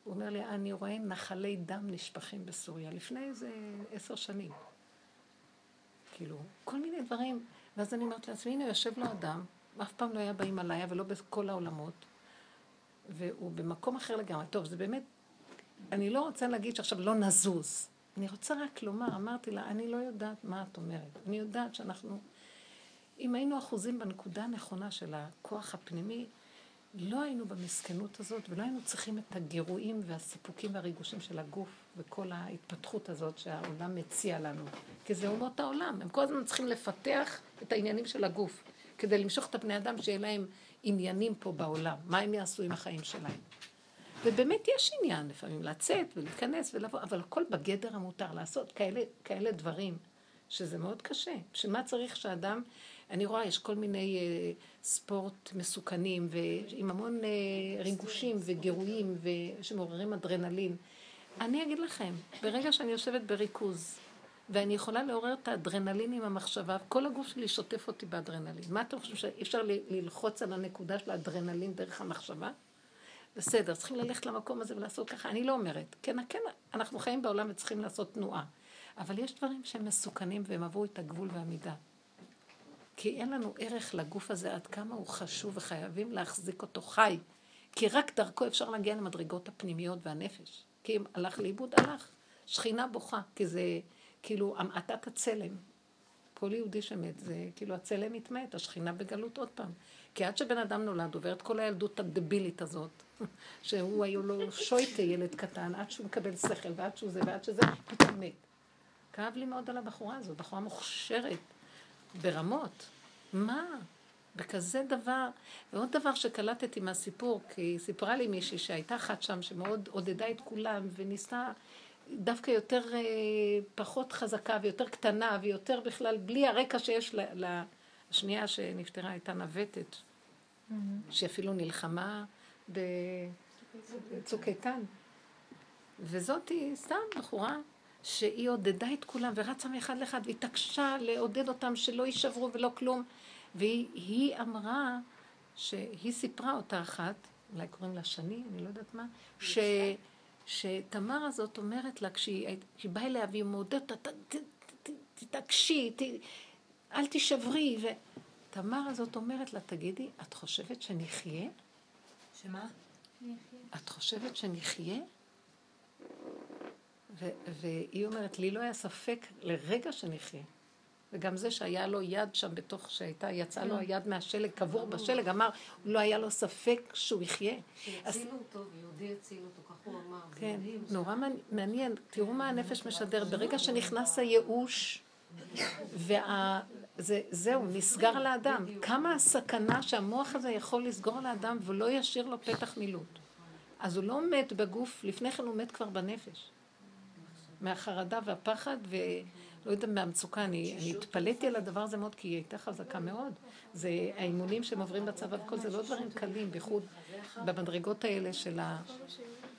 הוא אומר לי, אני רואה נחלי דם נשפכים בסוריה, לפני איזה עשר שנים. כאילו, כל מיני דברים. ואז אני אומרת לעצמי, הנה יושב לו אדם, אף פעם לא היה בהימאליה ולא בכל העולמות, והוא במקום אחר לגמרי. טוב, זה באמת, אני לא רוצה להגיד שעכשיו לא נזוז. אני רוצה רק לומר, אמרתי לה, אני לא יודעת מה את אומרת. אני יודעת שאנחנו, אם היינו אחוזים בנקודה הנכונה של הכוח הפנימי, לא היינו במסכנות הזאת ולא היינו צריכים את הגירויים והסיפוקים והריגושים של הגוף וכל ההתפתחות הזאת שהעולם מציע לנו. כי זה אומות העולם, הם כל הזמן צריכים לפתח את העניינים של הגוף, כדי למשוך את הבני אדם שיהיה להם עניינים פה בעולם, מה הם יעשו עם החיים שלהם. ובאמת יש עניין לפעמים לצאת ולהיכנס ולבוא, אבל הכל בגדר המותר לעשות כאלה, כאלה דברים, שזה מאוד קשה. שמה צריך שאדם, אני רואה, יש כל מיני אה, ספורט מסוכנים ועם המון אה, ריגושים וגירויים שמעוררים אדרנלין. אני אגיד לכם, ברגע שאני יושבת בריכוז, ואני יכולה לעורר את האדרנלין עם המחשבה, כל הגוף שלי שוטף אותי באדרנלין. מה אתם חושבים, שאי אפשר ללחוץ על הנקודה של האדרנלין דרך המחשבה? בסדר, צריכים ללכת למקום הזה ולעשות ככה. אני לא אומרת, כן, כן, אנחנו חיים בעולם וצריכים לעשות תנועה. אבל יש דברים שהם מסוכנים והם עברו את הגבול והמידה. כי אין לנו ערך לגוף הזה עד כמה הוא חשוב וחייבים להחזיק אותו חי. כי רק דרכו אפשר להגיע למדרגות הפנימיות והנפש. כי אם הלך לאיבוד, הלך. שכינה בוכה, כי זה כאילו המעטת הצלם. כל יהודי שמת זה כאילו הצלם מתמת, השכינה בגלות עוד פעם. כי עד שבן אדם נולד, עובר את כל הילדות הדבילית הזאת, שהוא היו לו שויטה ילד קטן, עד שהוא מקבל שכל, ועד שהוא זה, ועד שזה, פתאום מת. כאב לי מאוד על הבחורה הזאת, בחורה מוכשרת, ברמות. מה? בכזה דבר. ועוד דבר שקלטתי מהסיפור, כי סיפרה לי מישהי שהייתה אחת שם שמאוד עודדה את כולם וניסתה דווקא יותר, אה, פחות חזקה ויותר קטנה ויותר בכלל, בלי הרקע שיש לשנייה שנפטרה, הייתה נווטת, mm-hmm. שאפילו נלחמה בצוק איתן. וזאתי סתם בחורה שהיא עודדה את כולם ורצה מאחד לאחד והתעקשה לעודד אותם שלא יישברו ולא כלום. והיא אמרה, שהיא סיפרה אותה אחת, אולי קוראים לה שני, אני לא יודעת מה, ש, שתמר הזאת אומרת לה, כשהיא, באה אליה והיא מעודדת, תתעקשי, אל תישברי. ותמר הזאת אומרת לה, תגידי, את חושבת שנחיה? שמה? את חושבת שנחיה? והיא אומרת, לי לא היה ספק לרגע שנחיה. וגם זה שהיה לו יד שם בתוך, שהייתה, יצאה לו כן. היד מהשלג, קבור בשלג, אמר, לא היה לו ספק שהוא יחיה. שהצילו אותו, ויהודי הציל אותו, כך הוא אמר. כן, נורא מעניין. תראו מה הנפש משדר. ברגע שנכנס הייאוש, וזהו, נסגר לאדם. כמה הסכנה שהמוח הזה יכול לסגור לאדם ולא ישאיר לו פתח מילוט. אז הוא לא מת בגוף, לפני כן הוא מת כבר בנפש. מהחרדה והפחד, ולא יודעת, מהמצוקה. אני, אני התפלאתי על הדבר הזה מאוד, כי היא הייתה חזקה מאוד. זה האימונים שהם עוברים בצבא וכל זה לא דברים קלים, בייחוד במדרגות האלה של ה...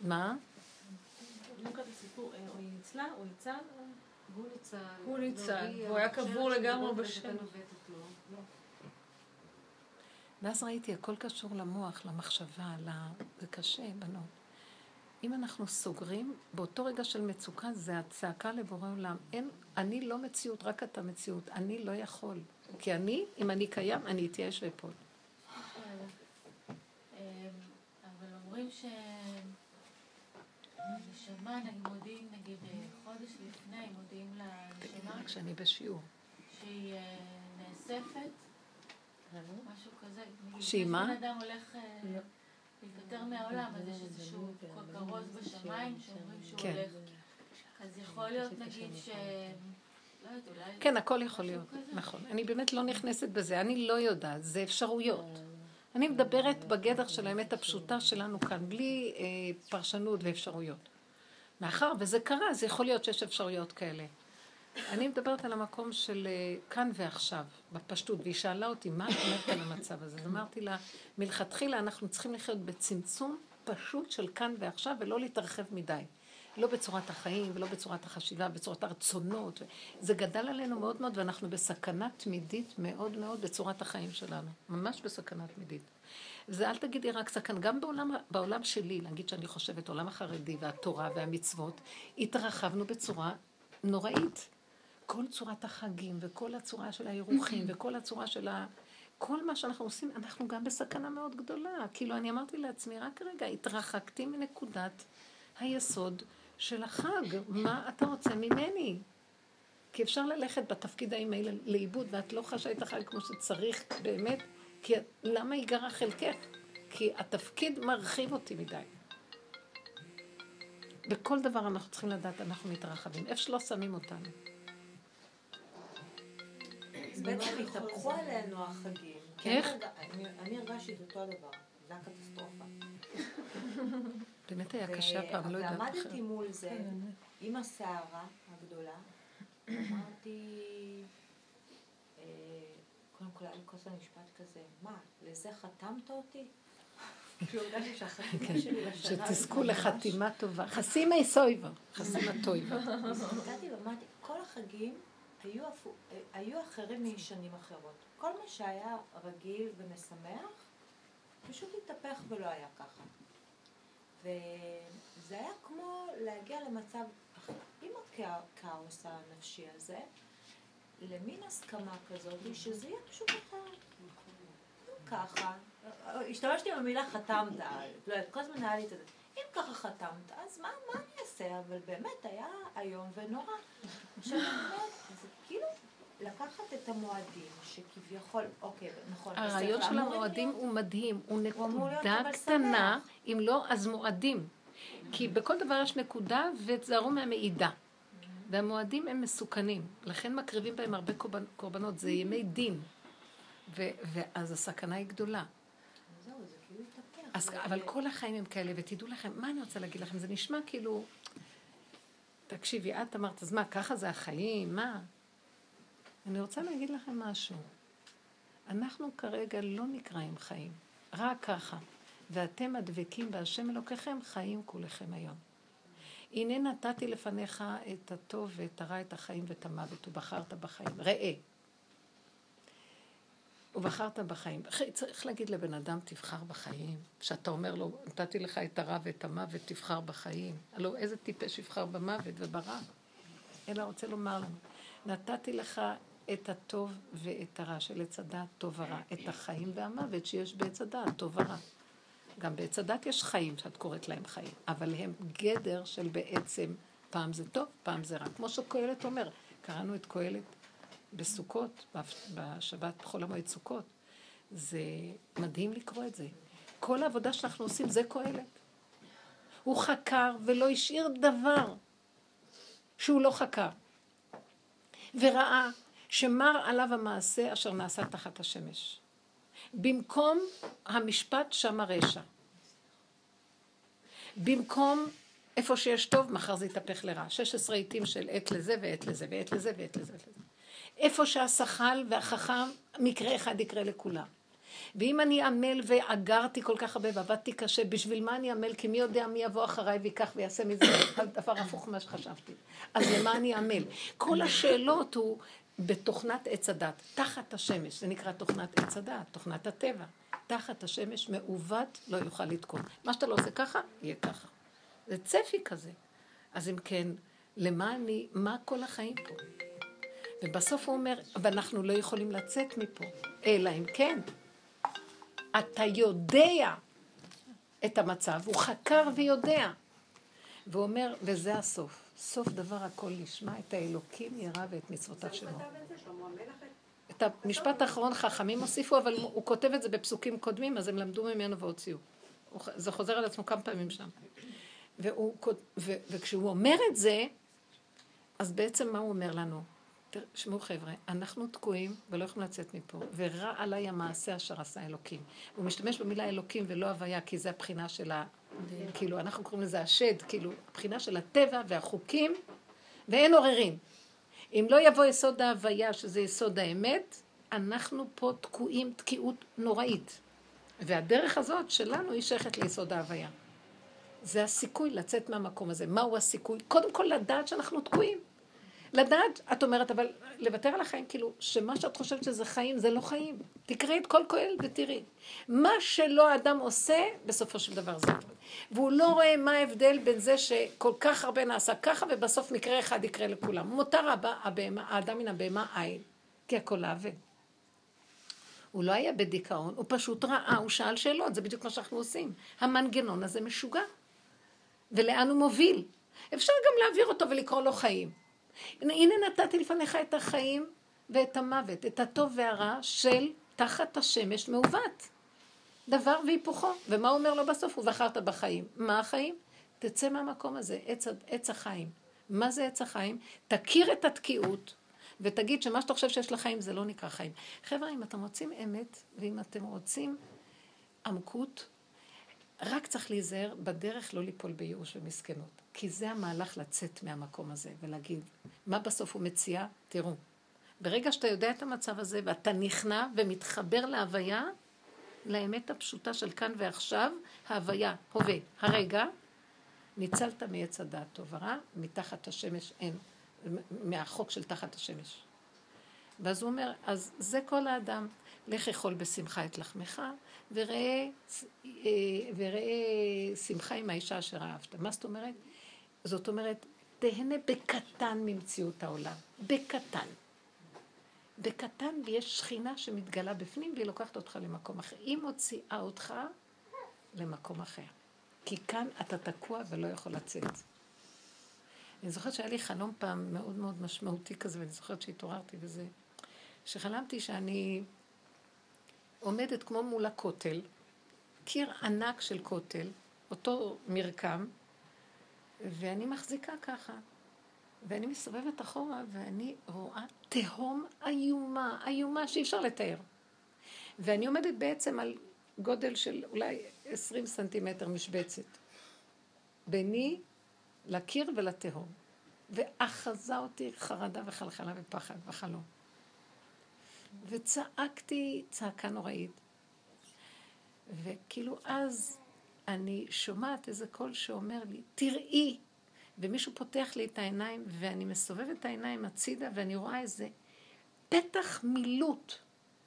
מה? הוא ניצל, הוא היה קבור לגמרי בשם. ואז ראיתי, הכל קשור למוח, למחשבה, זה קשה, בנות. אם אנחנו סוגרים, באותו רגע של מצוקה זה הצעקה לבורא עולם. אין, אני לא מציאות, רק אתה מציאות. אני לא יכול. כי אני, אם אני קיים, אני אתייאש ואפול. אבל אומרים שנשמה, מודיעים, נגיד, חודש לפני, מודיעים לנשמה. כשאני בשיעור. שהיא אה, נאספת, משהו כזה. שהיא מה? אדם הולך... אה. יותר מהעולם, אז יש איזשהו כרוז בשמיים שאומרים שהוא כן. הולך. אז יכול להיות נגיד ש... לא כן, הכל יכול להיות, נכון. אני באמת לא נכנסת בזה, אני לא יודעת, זה אפשרויות. אני מדברת בגדר של האמת הפשוטה שלנו כאן, בלי אה, פרשנות ואפשרויות. מאחר וזה קרה, זה יכול להיות שיש אפשרויות כאלה. אני מדברת על המקום של אה, כאן ועכשיו, בפשטות, והיא שאלה אותי, מה את אומרת על המצב הזה? אז אמרתי לה, מלכתחילה אנחנו צריכים לחיות בצמצום פשוט של כאן ועכשיו, ולא להתרחב מדי. לא בצורת החיים, ולא בצורת החשיבה, בצורת הרצונות. זה גדל עלינו מאוד מאוד, ואנחנו בסכנה תמידית מאוד מאוד בצורת החיים שלנו. ממש בסכנה תמידית. זה אל תגידי רק סכן, גם בעולם, בעולם שלי, להגיד שאני חושבת, עולם החרדי והתורה והמצוות, התרחבנו בצורה נוראית. כל צורת החגים וכל הצורה של האירוחים וכל הצורה של ה... כל מה שאנחנו עושים, אנחנו גם בסכנה מאוד גדולה. כאילו, אני אמרתי לעצמי, רק רגע, התרחקתי מנקודת היסוד של החג. מה אתה רוצה ממני? כי אפשר ללכת בתפקיד האלה לאיבוד, ואת לא חשה את החג כמו שצריך באמת, כי למה ייגרע חלקך? כי התפקיד מרחיב אותי מדי. בכל דבר אנחנו צריכים לדעת, אנחנו מתרחבים. איפה שלא שמים אותנו. בעצם התהפכו עלינו החגים. איך? אני הרגשתי את אותו הדבר. זה הקטסטרופה. באמת היה קשה הפעם, לא יודעת. ועמדתי מול זה, עם הסערה הגדולה, אמרתי, אה, קודם כל היה לי כוס המשפט כזה, מה, לזה חתמת אותי? כן, שתזכו לחתימה טובה. חסימי סויבה, חסימה טויבה. אז הסתכלתי ואמרתי, כל החגים היו, היו אחרים משנים אחרות. כל מה שהיה רגיל ומשמח, פשוט התהפך ולא היה ככה. וזה היה כמו להגיע למצב, עם הכאוס הנפשי הזה, למין הסכמה כזאת, שזה יהיה פשוט אחרת. ככה, השתמשתי במילה חתמת, לא יודעת, כל הזמן היה לי את זה. אם ככה חתמת, אז מה, מה אני אעשה? אבל באמת היה איום ונורא. עכשיו, אומרת, זה כאילו לקחת את המועדים, שכביכול, אוקיי, נכון, הרעיון של המועדים הוא מדהים, הוא נקודה קטנה, אם לא, אז מועדים. כי בכל דבר יש נקודה, ותזהרו מהמעידה. והמועדים הם מסוכנים, לכן מקריבים בהם הרבה קורבנות, זה ימי דין. ואז הסכנה היא גדולה. אז, אבל כל החיים הם כאלה, ותדעו לכם, מה אני רוצה להגיד לכם? זה נשמע כאילו... תקשיבי, את אמרת, אז מה, ככה זה החיים? מה? אני רוצה להגיד לכם משהו. אנחנו כרגע לא נקראים חיים, רק ככה. ואתם הדבקים בהשם אלוקיכם, חיים כולכם היום. הנה נתתי לפניך את הטוב ואת הרע, את החיים ואת המוות, ובחרת בחיים. ראה. ובחרת בחיים. צריך להגיד לבן אדם, תבחר בחיים. כשאתה אומר לו, נתתי לך את הרע ואת המוות, תבחר בחיים. הלוא איזה טיפש יבחר במוות וברע? אלא רוצה לומר לנו, נתתי לך את הטוב ואת הרע של עץ הדת, טוב ורע. את החיים והמוות שיש בעץ הדת, טוב ורע. גם בעץ הדת יש חיים, שאת קוראת להם חיים, אבל הם גדר של בעצם, פעם זה טוב, פעם זה רע. כמו שקהלת אומר, קראנו את קהלת בסוכות, בשבת בחול המועד סוכות. זה מדהים לקרוא את זה. כל העבודה שאנחנו עושים זה קהלת. הוא חקר ולא השאיר דבר שהוא לא חקר. וראה שמר עליו המעשה אשר נעשה תחת השמש. במקום המשפט שם הרשע. במקום איפה שיש טוב, מחר זה יתהפך לרע. 16 עיתים של עת לזה ועת לזה ועת לזה ועת לזה ועת לזה. איפה שהשחל והחכם, מקרה אחד יקרה לכולם. ואם אני עמל ואגרתי כל כך הרבה ועבדתי קשה, בשביל מה אני עמל? כי מי יודע מי יבוא אחריי ויקח ויעשה מזה דבר הפוך ממה שחשבתי. אז למה אני עמל? כל השאלות הוא בתוכנת עץ הדת, תחת השמש, זה נקרא תוכנת עץ הדת, תוכנת הטבע. תחת השמש מעוות לא יוכל לתקון. מה שאתה לא עושה ככה, יהיה ככה. זה צפי כזה. אז אם כן, למה אני, מה כל החיים פה? ובסוף הוא אומר, ואנחנו לא יכולים לצאת מפה, אלא אם כן, אתה יודע את המצב, הוא חקר ויודע. והוא אומר, וזה הסוף. סוף דבר הכל נשמע את האלוקים ירא ואת מצוותיו שלו. את המשפט האחרון חכמים הוסיפו, אבל הוא כותב את זה בפסוקים קודמים, אז הם למדו ממנו והוציאו. זה חוזר על עצמו כמה פעמים שם. והוא, ו, וכשהוא אומר את זה, אז בעצם מה הוא אומר לנו? תשמעו חבר'ה, אנחנו תקועים ולא יכולים לצאת מפה, ורע עליי המעשה אשר עשה אלוקים. הוא משתמש במילה אלוקים ולא הוויה, כי זה הבחינה של ה... כאילו, אנחנו קוראים לזה השד, כאילו, הבחינה של הטבע והחוקים, ואין עוררין. אם לא יבוא יסוד ההוויה, שזה יסוד האמת, אנחנו פה תקועים תקיעות נוראית. והדרך הזאת שלנו היא שייכת ליסוד ההוויה. זה הסיכוי לצאת מהמקום הזה. מהו הסיכוי? קודם כל לדעת שאנחנו תקועים. לדעת, את אומרת, אבל לוותר על החיים, כאילו, שמה שאת חושבת שזה חיים, זה לא חיים. תקראי את כל כהל ותראי. מה שלא האדם עושה, בסופו של דבר זה. והוא לא רואה מה ההבדל בין זה שכל כך הרבה נעשה ככה, ובסוף מקרה אחד יקרה לכולם. מותר הבא, הבהמה, האדם מן הבהמה אין, כי הכל עוול. הוא לא היה בדיכאון, הוא פשוט ראה, הוא שאל שאלות, זה בדיוק מה שאנחנו עושים. המנגנון הזה משוגע. ולאן הוא מוביל? אפשר גם להעביר אותו ולקרוא לו חיים. הנה נתתי לפניך את החיים ואת המוות, את הטוב והרע של תחת השמש מעוות. דבר והיפוכו. ומה הוא אומר לו בסוף? ובחרת בחיים. מה החיים? תצא מהמקום הזה, עץ, עץ החיים. מה זה עץ החיים? תכיר את התקיעות, ותגיד שמה שאתה חושב שיש לחיים זה לא נקרא חיים. חבר'ה, אם אתם רוצים אמת, ואם אתם רוצים עמקות, רק צריך להיזהר בדרך לא ליפול בייאוש ומסכנות. כי זה המהלך לצאת מהמקום הזה ולהגיד, מה בסוף הוא מציע? תראו, ברגע שאתה יודע את המצב הזה ואתה נכנע ומתחבר להוויה, לאמת הפשוטה של כאן ועכשיו, ההוויה, הווה, הרגע, ניצלת מעץ הדעת טוב ורע, מתחת השמש אין, מהחוק של תחת השמש. ואז הוא אומר, אז זה כל האדם, לך אכול בשמחה את לחמך, אה, וראה שמחה עם האישה אשר אהבת. מה זאת אומרת? זאת אומרת, תהנה בקטן ממציאות העולם, בקטן. בקטן ויש שכינה שמתגלה בפנים והיא לוקחת אותך למקום אחר. היא מוציאה אותך למקום אחר. כי כאן אתה תקוע ולא יכול לצאת. אני זוכרת שהיה לי חלום פעם מאוד מאוד משמעותי כזה, ואני זוכרת שהתעוררתי וזה, שחלמתי שאני עומדת כמו מול הכותל, קיר ענק של כותל, אותו מרקם, ואני מחזיקה ככה. ואני מסתובבת אחורה ואני רואה תהום איומה, איומה שאי אפשר לתאר. ואני עומדת בעצם על גודל של אולי עשרים סנטימטר משבצת. ביני לקיר ולתהום. ואחזה אותי חרדה וחלחלה ופחד בחלום. וצעקתי צעקה נוראית. וכאילו אז אני שומעת איזה קול שאומר לי, תראי, ומישהו פותח לי את העיניים, ואני מסובבת את העיניים הצידה, ואני רואה איזה פתח מילוט,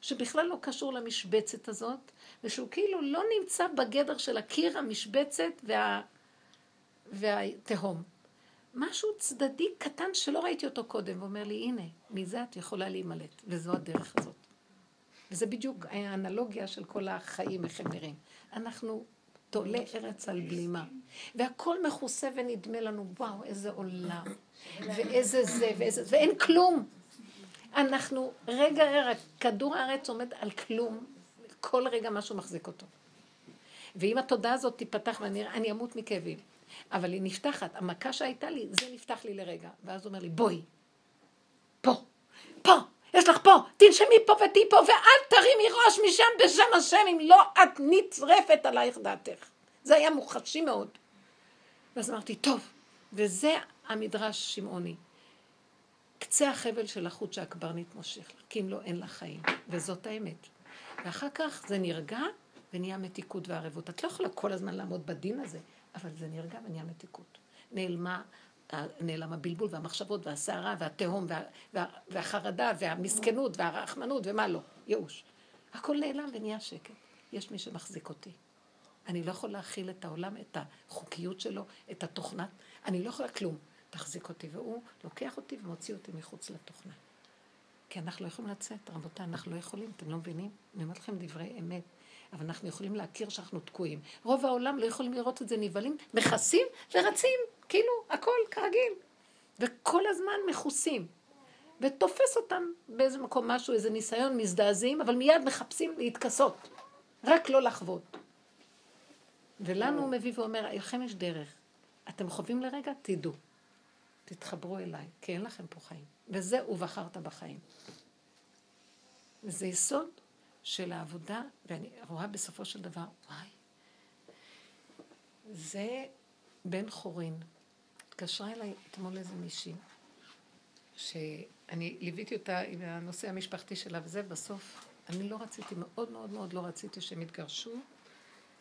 שבכלל לא קשור למשבצת הזאת, ושהוא כאילו לא נמצא בגדר של הקיר, המשבצת וה... והתהום. משהו צדדי קטן שלא ראיתי אותו קודם, ואומר לי, הנה, מזה את יכולה להימלט, וזו הדרך הזאת. וזה בדיוק האנלוגיה של כל החיים, איך הם נראים. אנחנו תולה ארץ על בלימה. והכל מכוסה ונדמה לנו, וואו, איזה עולם, ואיזה זה, ואיזה זה, ואין כלום. אנחנו, רגע, רגע, כדור הארץ עומד על כלום, כל רגע משהו מחזיק אותו. ואם התודעה הזאת תיפתח ואני אני אמות מכאבים, אבל היא נפתחת, המכה שהייתה לי, זה נפתח לי לרגע. ואז הוא אומר לי, בואי, פה, פה, יש לך פה, תנשמי פה ותהי פה, ואל תרימי ראש משם בשם השם, אם לא את נצרפת עלייך דעתך. זה היה מוחשי מאוד. ואז אמרתי, טוב, וזה המדרש שמעוני. קצה החבל של החוט שהקברניט מושך לך, כי אם לא, אין לה חיים. וזאת האמת. ואחר כך זה נרגע ונהיה מתיקות וערבות. את לא יכולה כל הזמן לעמוד בדין הזה, אבל זה נרגע ונהיה מתיקות. נעלמה נעלם הבלבול והמחשבות והסערה והתהום וה, וה, והחרדה והמסכנות והרחמנות ומה לא, ייאוש. הכל נעלם ונהיה שקט. יש מי שמחזיק אותי. אני לא יכול להכיל את העולם, את החוקיות שלו, את התוכנה. אני לא יכולה כלום. תחזיק אותי. והוא לוקח אותי ומוציא אותי מחוץ לתוכנה. כי אנחנו לא יכולים לצאת, רבותיי, אנחנו לא יכולים, אתם לא מבינים? אני אומרת לכם דברי אמת. אבל אנחנו יכולים להכיר שאנחנו תקועים. רוב העולם לא יכולים לראות את זה נבהלים, מכסים ורצים. כאילו, הכל כרגיל. וכל הזמן מכוסים. ותופס אותם באיזה מקום משהו, איזה ניסיון, מזדעזעים, אבל מיד מחפשים להתכסות. רק לא לחוות. ולנו הוא מביא ואומר, לכם יש דרך. אתם חווים לרגע, תדעו. תתחברו אליי, כי אין לכם פה חיים. וזה, ובחרת בחיים. וזה יסוד של העבודה, ואני רואה בסופו של דבר, וואי, זה בן חורין. התקשרה אליי אתמול איזה מישהי, שאני ליוויתי אותה עם הנושא המשפחתי שלה, וזה בסוף, אני לא רציתי, מאוד מאוד מאוד לא רציתי שהם יתגרשו.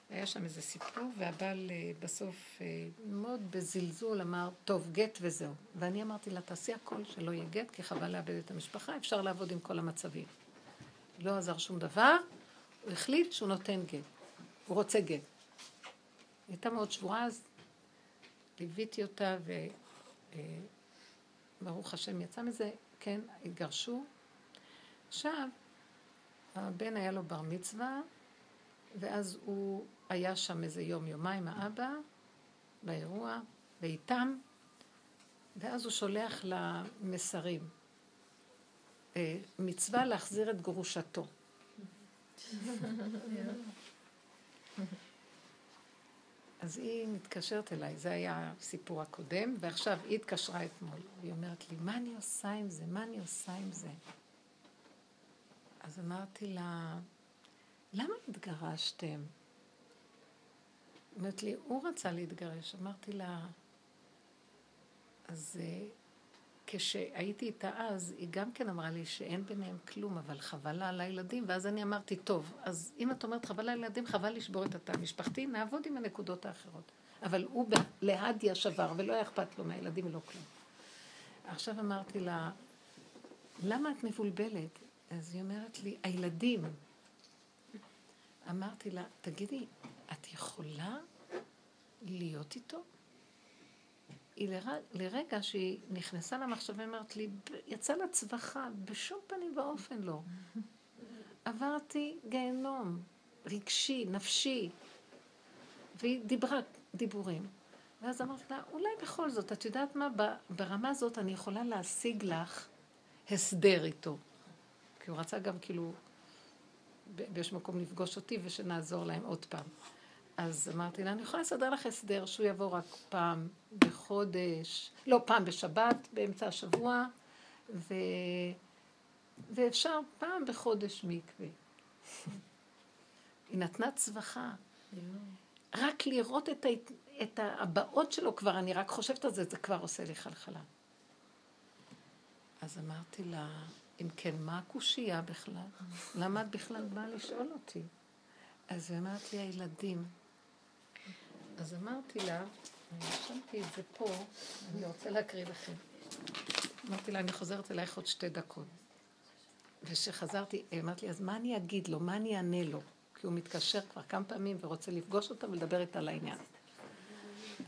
היה שם איזה סיפור, והבעל אה, בסוף אה, מאוד בזלזול אמר, טוב, גט וזהו. ואני אמרתי לה, תעשי הכל שלא יהיה גט, כי חבל לאבד את המשפחה, אפשר לעבוד עם כל המצבים. לא עזר שום דבר, הוא החליט שהוא נותן גט. הוא רוצה גט. היא הייתה מאוד שבורה, אז ליוויתי אותה, וברוך השם יצא מזה, כן, התגרשו. עכשיו, הבן היה לו בר מצווה, ואז הוא היה שם איזה יום, יומיים, האבא, באירוע, ואיתם, ואז הוא שולח למסרים. אה, מצווה להחזיר את גרושתו. אז היא מתקשרת אליי, זה היה הסיפור הקודם, ועכשיו היא התקשרה אתמול. היא אומרת לי, מה אני עושה עם זה? מה אני עושה עם זה? אז אמרתי לה, למה התגרשתם? אומרת לי, הוא רצה להתגרש. אמרתי לה, אז אה, כשהייתי איתה אז, היא גם כן אמרה לי שאין ביניהם כלום, אבל חבל לה על הילדים, ואז אני אמרתי, טוב, אז אם את אומרת חבל על הילדים, חבל לשבור את התא המשפחתי, נעבוד עם הנקודות האחרות. אבל הוא להדיה שבר, ולא היה אכפת לו מהילדים ולא כלום. עכשיו אמרתי לה, למה את מבולבלת? אז היא אומרת לי, הילדים. אמרתי לה, תגידי, את יכולה להיות איתו? היא לרגע, לרגע שהיא נכנסה למחשבה, אמרת לי, יצא לה צווחה, בשום פנים ואופן לא. עברתי גיהנום, רגשי, נפשי, והיא דיברה דיבורים. ואז אמרתי לה, אולי בכל זאת, את יודעת מה, ברמה הזאת אני יכולה להשיג לך הסדר איתו. כי הוא רצה גם כאילו, באיזשהו מקום לפגוש אותי ושנעזור להם עוד פעם. אז אמרתי לה, אני יכולה לסדר לך הסדר שהוא יבוא רק פעם בחודש, לא, פעם בשבת, באמצע השבוע, ו... ואפשר פעם בחודש מקווה. היא נתנה צווחה. רק לראות את, ה... את הבאות שלו כבר, אני רק חושבת על זה, זה כבר עושה לי חלחלה. אז אמרתי לה, אם כן, מה הקושייה בכלל? למה את בכלל באה לשאול אותי? אז היא אמרת לי, הילדים. אז אמרתי לה, אני רשמתי את זה פה, אני רוצה להקריא לכם. אמרתי לה, אני חוזרת אלייך עוד שתי דקות. וכשחזרתי, אמרתי לי, אז מה אני אגיד לו? מה אני אענה לו? כי הוא מתקשר כבר כמה פעמים ורוצה לפגוש אותה ולדבר איתה על העניין.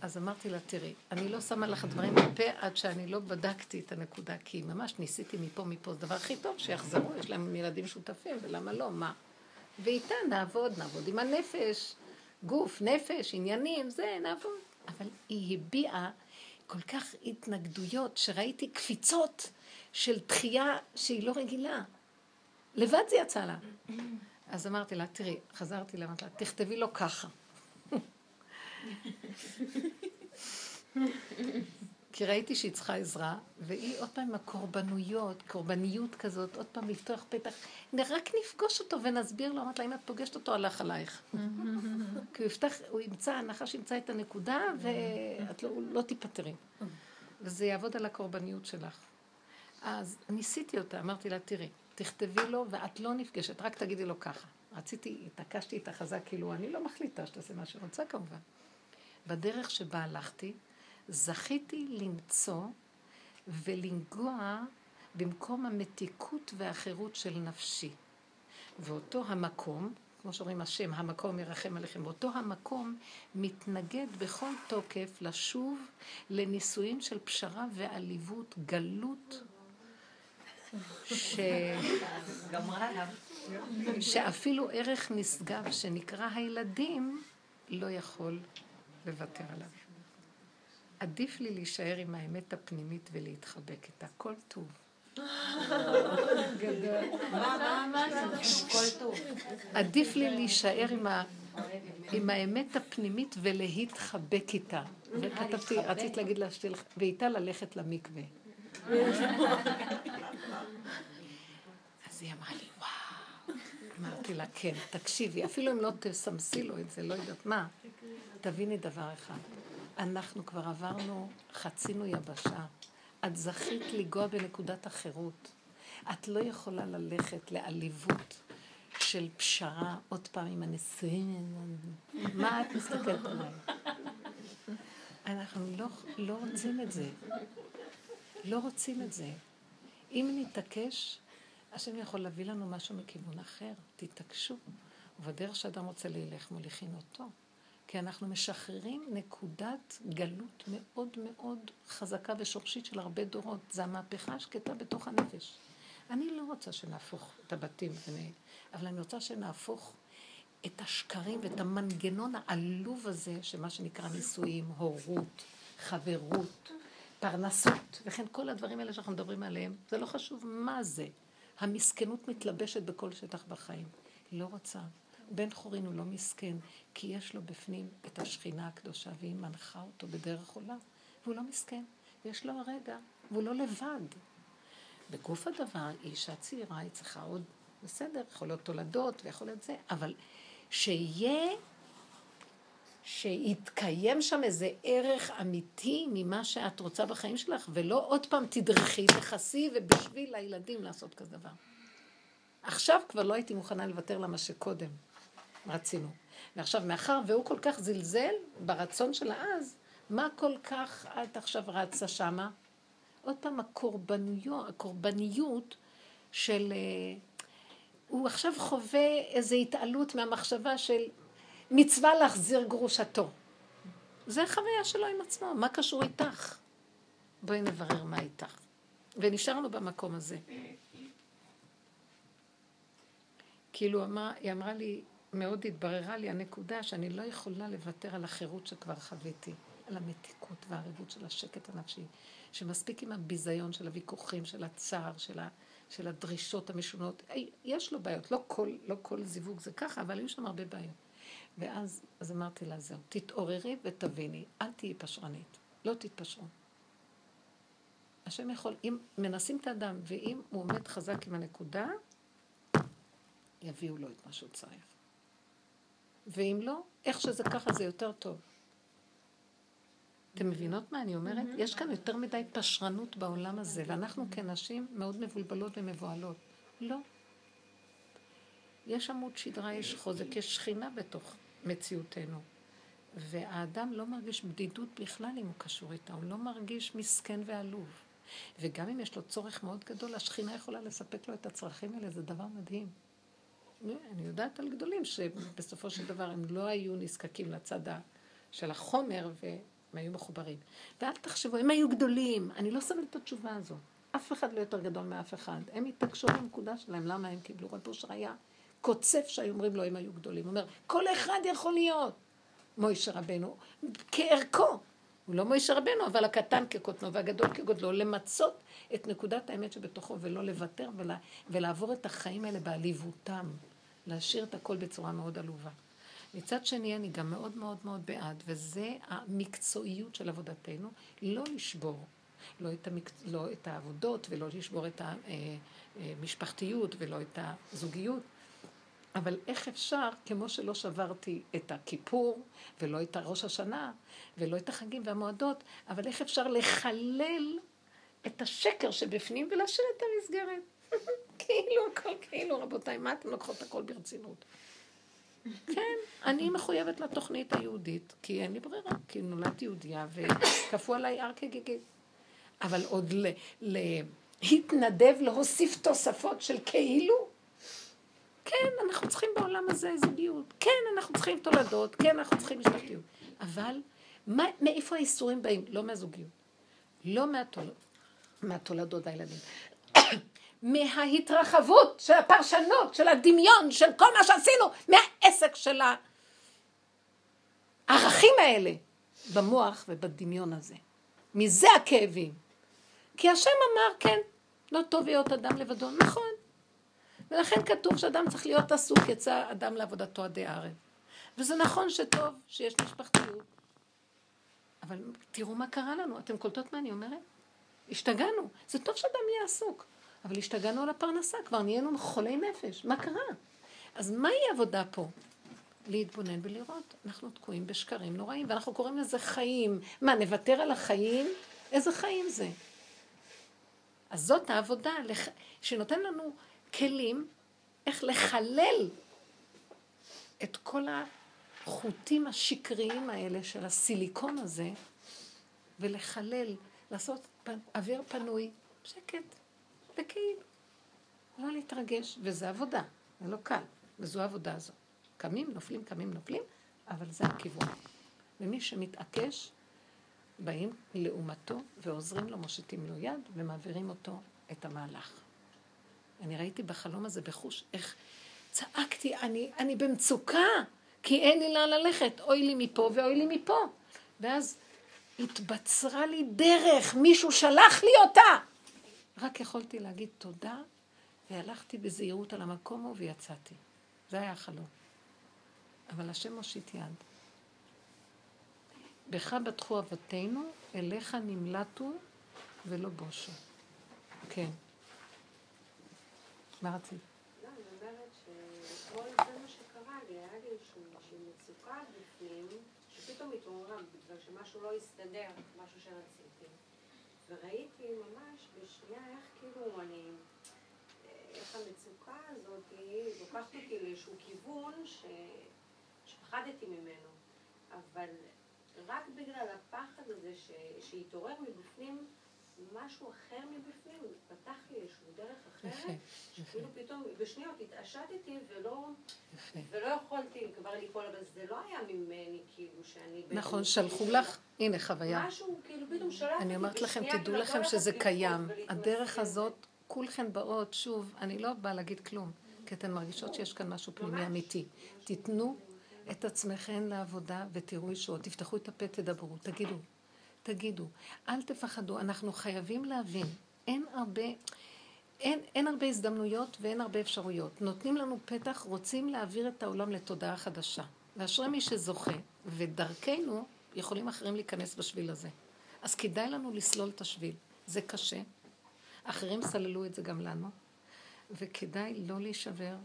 אז אמרתי לה, תראי, אני לא שמה לך דברים בפה עד שאני לא בדקתי את הנקודה, כי ממש ניסיתי מפה מפה, זה הדבר הכי טוב, שיחזרו, יש להם ילדים שותפים, ולמה לא, מה? ואיתה נעבוד, נעבוד עם הנפש, גוף, נפש, עניינים, זה, נעבוד. אבל היא הביעה כל כך התנגדויות, שראיתי קפיצות של תחייה שהיא לא רגילה. לבד זה יצא לה. אז אמרתי לה, תראי, חזרתי לה, אמרתי לה, תכתבי לו ככה. כי ראיתי שהיא צריכה עזרה, והיא עוד פעם עם הקורבנויות, קורבניות כזאת, עוד פעם לפתוח פתח. רק נפגוש אותו ונסביר לו, אמרת לה, אם את פוגשת אותו, הלך עלייך. כי הוא יפתח, הוא ימצא, הנחש ימצא את הנקודה, ואת לא, לא תיפטרי. וזה יעבוד על הקורבניות שלך. אז ניסיתי אותה, אמרתי לה, תראי, תכתבי לו, ואת לא נפגשת, רק תגידי לו ככה. רציתי, התעקשתי איתה חזק, כאילו, אני לא מחליטה שתעשה מה שרוצה כמובן. בדרך שבה הלכתי, זכיתי למצוא ולנגוע במקום המתיקות והחירות של נפשי. ואותו המקום, כמו שאומרים השם, המקום ירחם עליכם, ואותו המקום מתנגד בכל תוקף לשוב לנישואים של פשרה ועליבות, גלות, ש... שאפילו ערך נשגב שנקרא הילדים לא יכול לוותר עליו. עדיף לי להישאר עם האמת הפנימית ולהתחבק איתה. כל טוב. עדיף לי להישאר עם האמת הפנימית ולהתחבק איתה. וכתבתי, רצית להגיד לה, ואיתה ללכת למקווה. אז היא אמרה לי, וואו. אמרתי לה, כן, תקשיבי, אפילו אם לא תסמסי לו את זה, לא יודעת מה, תביני דבר אחד. אנחנו כבר עברנו, חצינו יבשה. את זכית לנגוע בנקודת החירות. את לא יכולה ללכת לעליבות של פשרה, עוד פעם עם הנשואים. מה את מסתכלת עליי? אנחנו לא, לא רוצים את זה. לא רוצים את זה. אם נתעקש, השם יכול להביא לנו משהו מכיוון אחר. תתעקשו. ובדרך שאדם רוצה ללך, מוליכין אותו. כי אנחנו משחררים נקודת גלות מאוד מאוד חזקה ושורשית של הרבה דורות. זה המהפכה השקטה בתוך הנפש. אני לא רוצה שנהפוך את הבתים, אבל אני רוצה שנהפוך את השקרים ואת המנגנון העלוב הזה, שמה שנקרא נישואים, הורות, חברות, פרנסות, וכן כל הדברים האלה שאנחנו מדברים עליהם, זה לא חשוב מה זה. המסכנות מתלבשת בכל שטח בחיים. היא לא רוצה. בן חורין הוא לא מסכן, כי יש לו בפנים את השכינה הקדושה, והיא מנחה אותו בדרך עולם, והוא לא מסכן, יש לו הרגע, והוא לא לבד. בגוף הדבר, אישה צעירה, היא צריכה עוד, בסדר, יכול להיות תולדות ויכול להיות זה, אבל שיהיה, שיתקיים שם איזה ערך אמיתי ממה שאת רוצה בחיים שלך, ולא עוד פעם תדרכי, תכסי, ובשביל הילדים לעשות כזה דבר. עכשיו כבר לא הייתי מוכנה לוותר למה שקודם רצינו. ועכשיו, מאחר והוא כל כך זלזל ברצון שלה אז, מה כל כך את עכשיו רצה שמה? עוד פעם, הקורבניות, הקורבניות של... אה, הוא עכשיו חווה איזו התעלות מהמחשבה של מצווה להחזיר גרושתו. זה החוויה שלו עם עצמו, מה קשור איתך? בואי נברר מה איתך. ונשארנו במקום הזה. כאילו אמרה, היא אמרה לי, מאוד התבררה לי הנקודה שאני לא יכולה לוותר על החירות שכבר חוויתי, על המתיקות והערבות של השקט הנפשי, שמספיק עם הביזיון של הוויכוחים, של הצער, של, ה, של הדרישות המשונות. יש לו בעיות, לא כל, לא כל זיווג זה ככה, אבל היו שם הרבה בעיות. ואז אז אמרתי לה, זהו, תתעוררי ותביני, אל תהיי פשרנית, לא תתפשרו. השם יכול, אם מנסים את האדם, ואם הוא עומד חזק עם הנקודה, יביאו לו את מה שהוא צריך. ואם לא, איך שזה ככה זה יותר טוב. אתם מבינות מה אני אומרת? יש כאן יותר מדי פשרנות בעולם הזה, ואנחנו כנשים מאוד מבולבלות ומבוהלות. לא. יש עמוד שדרה, יש חוזק, יש שכינה בתוך מציאותנו. והאדם לא מרגיש בדידות בכלל אם הוא קשור איתה, הוא לא מרגיש מסכן ועלוב. וגם אם יש לו צורך מאוד גדול, השכינה יכולה לספק לו את הצרכים האלה, זה דבר מדהים. אני יודעת על גדולים שבסופו של דבר הם לא היו נזקקים לצד של החומר והם היו מחוברים. ואל תחשבו, הם היו גדולים. אני לא שמה את התשובה הזו. אף אחד לא יותר גדול מאף אחד. הם התעקשו בנקודה שלהם, למה הם קיבלו? רב אושר קוצף שהיו אומרים לו, הם היו גדולים. הוא אומר, כל אחד יכול להיות. מוישה רבנו, כערכו. הוא לא מוישה רבנו, אבל הקטן כקוטנו והגדול כגודלו, למצות את נקודת האמת שבתוכו ולא לוותר ולה, ולעבור את החיים האלה בעליבותם. להשאיר את הכל בצורה מאוד עלובה. מצד שני, אני גם מאוד מאוד מאוד בעד, וזה המקצועיות של עבודתנו, לא לשבור לא את, המק... לא את העבודות ולא לשבור את המשפחתיות אה, אה, ולא את הזוגיות. אבל איך אפשר, כמו שלא שברתי את הכיפור ולא את ראש השנה ולא את החגים והמועדות, אבל איך אפשר לחלל את השקר שבפנים ולהשאיר את המסגרת? כאילו, הכל כאילו, רבותיי, מה אתם לוקחות הכל ברצינות? כן, אני מחויבת לתוכנית היהודית, כי אין לי ברירה, כי נולדתי יהודייה וכפו עליי הר כגיגית. אבל עוד להתנדב, להוסיף תוספות של כאילו? כן, אנחנו צריכים בעולם הזה זוגיות. כן, אנחנו צריכים תולדות. כן, אנחנו צריכים משפחתיות. אבל מה, מאיפה האיסורים באים? לא מהזוגיות. לא מהתול... מהתולדות הילדים. מההתרחבות של הפרשנות, של הדמיון, של כל מה שעשינו, מהעסק של הערכים האלה במוח ובדמיון הזה. מזה הכאבים. כי השם אמר, כן, לא טוב להיות אדם לבדו. נכון. ולכן כתוב שאדם צריך להיות עסוק, יצא אדם לעבודתו עדי ערב. וזה נכון שטוב שיש משפחתיות. אבל תראו מה קרה לנו, אתם קולטות מה אני אומרת? השתגענו. זה טוב שאדם יהיה עסוק. אבל השתגענו על הפרנסה, כבר נהיינו חולי נפש, מה קרה? אז מהי עבודה פה? להתבונן ולראות. אנחנו תקועים בשקרים נוראים, ואנחנו קוראים לזה חיים. מה, נוותר על החיים? איזה חיים זה? אז זאת העבודה שנותן לנו כלים איך לחלל את כל החוטים השקריים האלה של הסיליקון הזה, ולחלל, לעשות אוויר פנוי, שקט. וכאילו, לא להתרגש, וזה עבודה, זה לא קל, וזו העבודה הזו. קמים, נופלים, קמים, נופלים, אבל זה הכיוון. ומי שמתעקש, באים לעומתו ועוזרים לו, מושיטים לו יד ומעבירים אותו את המהלך. אני ראיתי בחלום הזה בחוש איך צעקתי, אני, אני במצוקה, כי אין לי לאן ללכת, אוי לי מפה ואוי לי מפה. ואז התבצרה לי דרך, מישהו שלח לי אותה. רק יכולתי להגיד תודה, והלכתי בזהירות על המקום ההוא ויצאתי. זה היה החלום. אבל השם מושיט יד. בך בטחו אבותינו, אליך נמלטו ולא בושו. כן. מה רצית? לא, אני אומרת שאתמול זה מה שקרה לי, היה לי איזושהי מצוקה בפנים, שפתאום התעוררה בגלל שמשהו לא הסתדר, משהו שרציתי. וראיתי ממש בשנייה איך כאילו אני, איך המצוקה הזאת לוקחת אותי לאיזשהו כיוון ש... שפחדתי ממנו. אבל רק בגלל הפחד הזה ש... שהתעורר מבפנים, משהו אחר מבפנים, פתח לי איזשהו דרך אחרת, שכאילו פתאום בשניות התעשתתי ולא, ולא יכולתי כבר ליפול, אבל זה לא היה ממני כאילו שאני... נכון, שלחו לך, הנה חוויה. משהו כאילו פתאום שלחתי אני אומרת לכם, תדעו לכם שזה קיים. הדרך הזאת, כולכן באות, שוב, אני לא באה להגיד כלום, כי אתן מרגישות שיש כאן משהו פנימי אמיתי. תיתנו את עצמכן לעבודה ותראו ישועות, תפתחו את הפה, תדברו, תגידו, תגידו, אל תפחדו, אנחנו חייבים להבין, אין הרבה, אין, אין הרבה הזדמנויות ואין הרבה אפשרויות. נותנים לנו פתח, רוצים להעביר את העולם לתודעה חדשה. ואשרי מי שזוכה, ודרכנו יכולים אחרים להיכנס בשביל הזה. אז כדאי לנו לסלול את השביל. זה קשה. אחרים סללו את זה גם לנו. וכדאי לא להישבר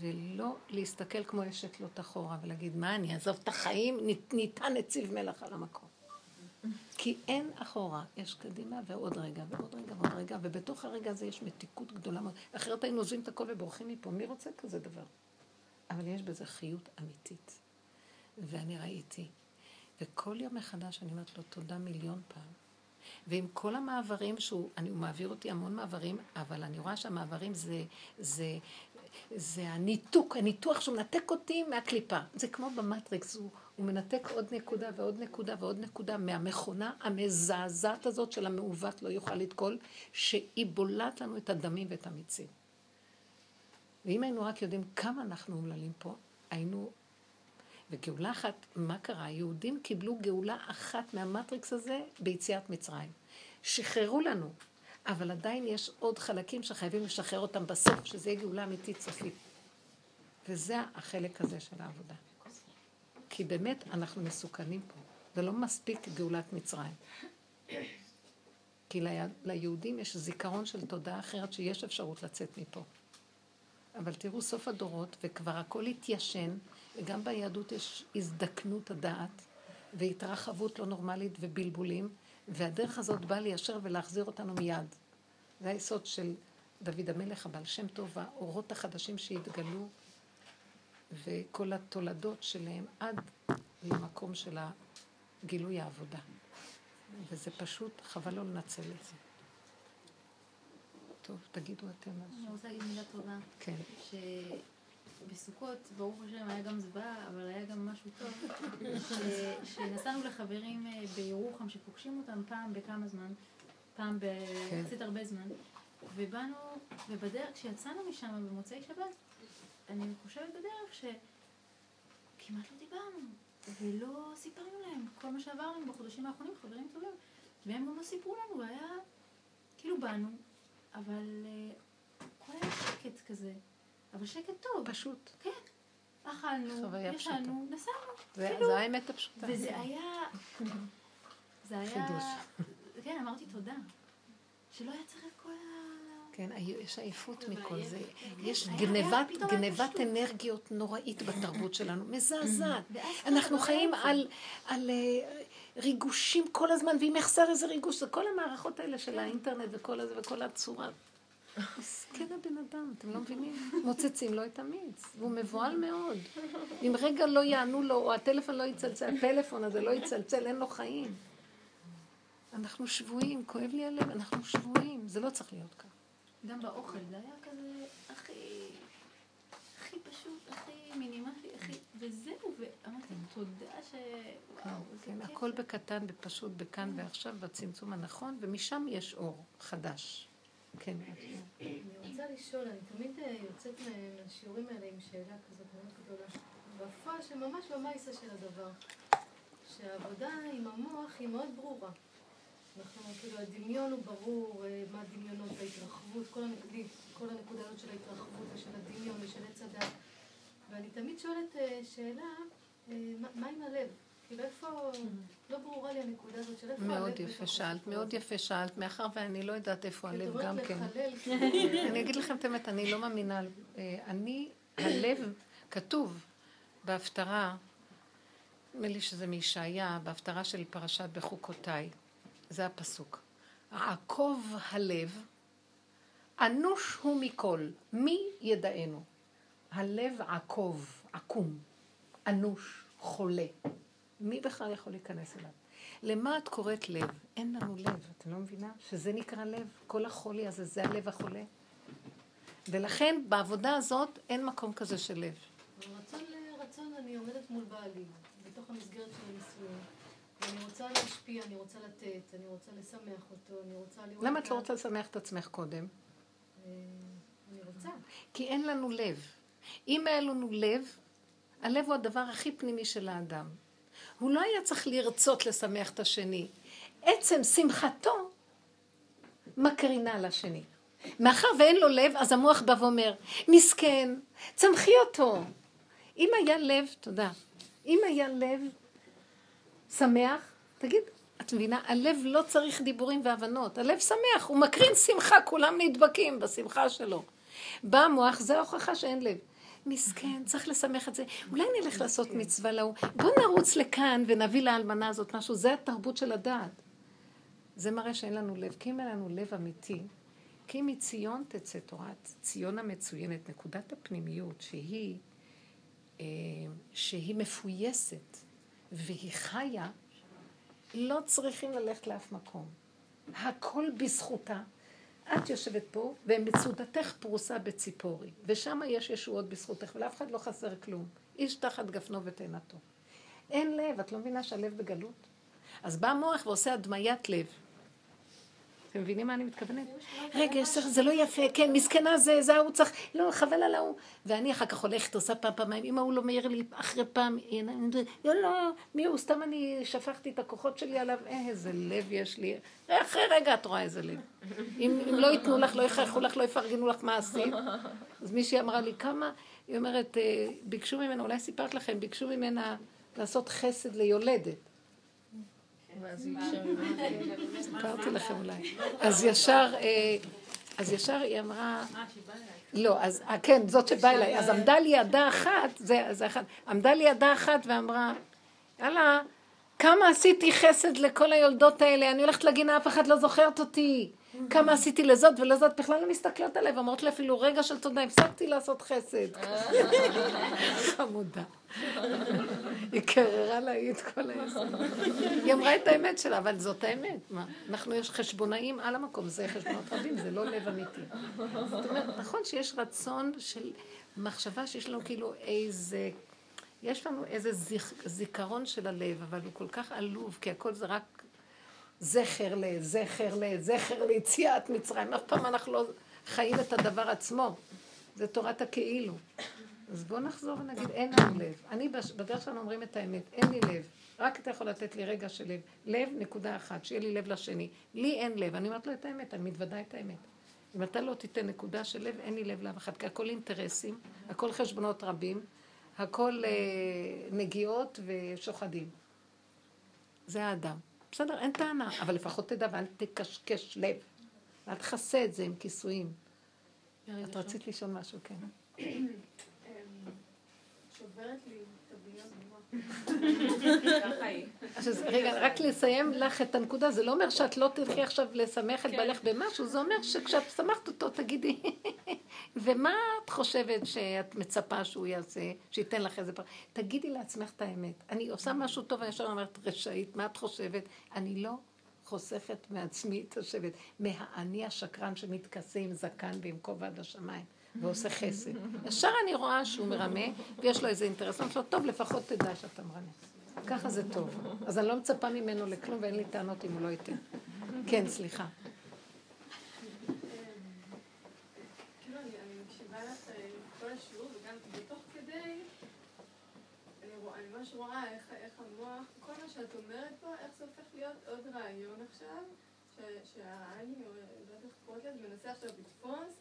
ולא להסתכל כמו אשת לא אחורה ולהגיד, מה אני אעזוב את החיים? ניתן נציב מלח על המקום. כי אין אחורה, יש קדימה ועוד רגע ועוד רגע ועוד רגע, ובתוך הרגע הזה יש מתיקות גדולה מאוד. אחרת היינו עוזבים את הכל ובורחים מפה, מי רוצה כזה דבר? אבל יש בזה חיות אמיתית. ואני ראיתי, וכל יום מחדש אני אומרת לו תודה מיליון פעם. ועם כל המעברים שהוא, אני, הוא מעביר אותי המון מעברים, אבל אני רואה שהמעברים זה, זה, זה הניתוק, הניתוח שהוא מנתק אותי מהקליפה. זה כמו במטריקס, הוא, הוא מנתק עוד נקודה ועוד נקודה ועוד נקודה מהמכונה המזעזעת הזאת של המעוות לא יוכל לתקול, שהיא בולעת לנו את הדמים ואת המיצים. ואם היינו רק יודעים כמה אנחנו אומללים פה, היינו... וגאולה אחת, מה קרה? היהודים קיבלו גאולה אחת מהמטריקס הזה ביציאת מצרים. שחררו לנו, אבל עדיין יש עוד חלקים שחייבים לשחרר אותם בסוף, שזה יהיה גאולה אמיתית סופית. וזה החלק הזה של העבודה. כי באמת אנחנו מסוכנים פה. זה לא מספיק גאולת מצרים. כי ליהודים יש זיכרון של תודעה אחרת שיש אפשרות לצאת מפה. אבל תראו סוף הדורות, וכבר הכל התיישן, וגם ביהדות יש הזדקנות הדעת, והתרחבות לא נורמלית ובלבולים, והדרך הזאת באה ליישר ולהחזיר אותנו מיד. זה היסוד של דוד המלך, הבעל שם טוב, האורות החדשים שהתגלו, וכל התולדות שלהם עד למקום של גילוי העבודה. וזה פשוט, חבל לא לנצל את זה. טוב, תגידו אתם משהו. אני רוצה להגיד מילה טובה. כן. שבסוכות, ברוך השם, היה גם זוועה, אבל היה גם משהו טוב. שנסענו לחברים אה, בירוחם, שפוגשים אותם פעם בכמה זמן, פעם ביחסית כן. הרבה זמן, ובאנו, ובדרך, כשיצאנו משם במוצאי שבת, אני חושבת בדרך שכמעט לא דיברנו, ולא סיפרנו להם כל מה שעבר לנו בחודשים האחרונים, חברים טובים, והם גם לא סיפרו לנו, והיה, כאילו באנו, אבל הכל היה שקט כזה, אבל שקט טוב. פשוט. כן. אכלנו, ישנו, נסענו. זה, כאילו, זה האמת הפשוטה. וזה היה... זה היה... חידוש. כן, אמרתי תודה. שלא היה צריך את כל ה... כן, יש עייפות מכל זה. יש גנבת, גנבת אנרגיות נוראית בתרבות שלנו, מזעזעת. אנחנו חיים על, על אה, ריגושים כל הזמן, ואם יחסר איזה ריגוש, זה כל המערכות האלה של האינטרנט וכל הזה וכל הצורה. מסכן הבן אדם, אתם לא מבינים? מוצצים לו את המיץ, והוא מבוהל מאוד. אם רגע לא יענו לו, או הטלפון לא יצלצל, הפלאפון הזה לא יצלצל, אין לו חיים. אנחנו שבויים, כואב לי הלב, אנחנו שבויים, זה לא צריך להיות ככה. גם באוכל, זה היה כזה הכי, הכי פשוט, הכי מינימלי, הכי, וזהו, ואמרתי, תודה ש... וואו, כן, כן הכל בקטן ופשוט, בכאן ועכשיו, בצמצום הנכון, ומשם יש אור חדש. כן. אני רוצה לשאול, אני תמיד אה, יוצאת מהשיעורים האלה עם שאלה כזאת מאוד גדולה. בפועל שממש במייסה של הדבר, שהעבודה עם המוח היא מאוד ברורה. אנחנו, כאילו, הדמיון הוא ברור, אה, מה הדמיונות, ההתרחבות, כל, הנקוד, כל הנקודות של ההתרחבות ושל הדמיון ושל עץ הדת. ואני תמיד שואלת אה, שאלה, אה, מה- מה עם הלב? כאילו איפה, לא ברורה לי הנקודה הזאת של איפה הלב מאוד יפה שאלת, מאוד. יפה שאלת, מאחר ואני לא יודעת איפה את הלב גם כן. כאילו, אני אגיד לכם את האמת, אני לא מאמינה, אני, הלב, כתוב בהפטרה, נדמה לי שזה מישעיה, בהפטרה של פרשת בחוקותיי, זה הפסוק. עקוב הלב, אנוש הוא מכל, מי ידענו? הלב עקוב, עקום, אנוש, חולה. מי בכלל יכול להיכנס אליו? למה את קוראת לב? אין לנו לב, את לא מבינה? שזה נקרא לב. כל החולי הזה, זה הלב החולה. ולכן בעבודה הזאת אין מקום כזה של לב. רצון לרצון אני עומדת מול בעלי, בתוך המסגרת של הנישואים. ואני רוצה להשפיע, אני רוצה לתת, אני רוצה לשמח אותו, אני רוצה לראות... למה את לא רוצה לשמח את עצמך קודם? אה, אני רוצה. כי אין לנו לב. אם היה לנו לב, הלב הוא הדבר הכי פנימי של האדם. הוא לא היה צריך לרצות לשמח את השני. עצם שמחתו מקרינה לשני. מאחר ואין לו לב, אז המוח בא ואומר, מסכן, צמחי אותו. אם היה לב, תודה, אם היה לב שמח, תגיד, את מבינה? הלב לא צריך דיבורים והבנות, הלב שמח, הוא מקרין שמחה, כולם נדבקים בשמחה שלו. בא המוח, זה ההוכחה שאין לב. מסכן, צריך לשמח את זה. אולי נלך לעשות מצווה להוא. בוא נרוץ לכאן ונביא לאלמנה הזאת משהו. זה התרבות של הדעת. זה מראה שאין לנו לב. כי אם אין לנו לב אמיתי, כי מציון תצא תורת ציון המצוינת, נקודת הפנימיות, שהיא, אה, שהיא מפויסת והיא חיה, לא צריכים ללכת לאף מקום. הכל בזכותה. את יושבת פה, ומצודתך פרוסה בציפורי, ושם יש ישועות בזכותך, ולאף אחד לא חסר כלום. איש תחת גפנו ותאנתו. אין לב, את לא מבינה שהלב בגלות? אז בא המוח ועושה הדמיית לב. אתם מבינים מה אני מתכוונת? רגע, זה לא יפה, כן, מסכנה זה, זה ההוא צריך, לא, חבל על ההוא. ואני אחר כך הולכת, עושה פעם, פעמיים, אם ההוא לא מעיר לי אחרי פעם, לא, לא, מי הוא, סתם אני שפכתי את הכוחות שלי עליו, אה, איזה לב יש לי. אחרי רגע את רואה איזה לב. אם, לא ייתנו לך, לא יכריחו לך, לא יפרגנו לך מה עשית. אז מישהי אמרה לי, כמה, היא אומרת, אה, ביקשו ממנה, אולי סיפרת לכם, ביקשו ממנה לעשות חסד ליולדת. סיפרתי לכם אולי. אז ישר, אה, אז ישר היא אמרה, לא, אז אה, כן, זאת שבאה אליי, אז עמדה לי ידה אחת, זה, זה אחת, עמדה לי ידה אחת ואמרה, יאללה, כמה עשיתי חסד לכל היולדות האלה, אני הולכת לגינה, אף אחד לא זוכרת אותי. כמה עשיתי לזאת ולזאת, בכלל לא מסתכלות עליי, ואומרות לי אפילו רגע של תודה, הפסקתי לעשות חסד. חמודה. היא קררה לה את כל היסוד. היא אמרה את האמת שלה, אבל זאת האמת. מה? אנחנו יש חשבונאים על המקום, זה חשבונות רבים, זה לא לב אמיתי. זאת אומרת, נכון שיש רצון של מחשבה שיש לנו כאילו איזה... יש לנו איזה זיכ... זיכרון של הלב, אבל הוא כל כך עלוב, כי הכל זה רק זכר ל... זכר ל... זכר ליציאת מצרים. אף פעם אנחנו לא חיים את הדבר עצמו. זה תורת הכאילו. אז בואו נחזור ונגיד, אין לנו לב. אני, בדרך שלנו אומרים את האמת, אין לי לב. רק אתה יכול לתת לי רגע של לב. לב, נקודה אחת, שיהיה לי לב לשני. לי אין לב. אני אומרת לו את האמת, אני מתוודה את האמת. אם אתה לא תיתן נקודה של לב, אין לי לב לאף אחד, כי הכל אינטרסים, הכל חשבונות רבים, הכל אה, נגיעות ושוחדים. זה האדם. בסדר, אין טענה, אבל לפחות תדע ואל תקשקש לב. ואל תכסה את זה עם כיסויים. את רצית לשאול משהו, כן. שוברת לי את הדמיון ככה היא. אז רגע, רק לסיים לך את הנקודה, זה לא אומר שאת לא תלכי עכשיו לשמח את בעלך במשהו, זה אומר שכשאת שמחת אותו תגידי, ומה את חושבת שאת מצפה שהוא יעשה, שייתן לך איזה פרט? תגידי לעצמך את האמת. אני עושה משהו טוב, אני ישר אומרת, רשאית, מה את חושבת? אני לא חוסכת מעצמי את השבט, מהאני השקרן שמתכסה עם זקן ועם כובע עד השמיים. ועושה חסד. ישר אני רואה שהוא מרמה, ויש לו איזה אינטרס. אני אומרת לו, טוב, לפחות תדע שאתה מרמה. ככה זה טוב. אז אני לא מצפה ממנו לכלום, ואין לי טענות אם הוא לא ייתן. כן, סליחה. ממש רואה איך איך המוח, כל מה שאת אומרת פה, איך זה הופך להיות עוד רעיון עכשיו ש- שהאני, או לא יודעת איך קוראת לזה, מנסה עכשיו לתפוס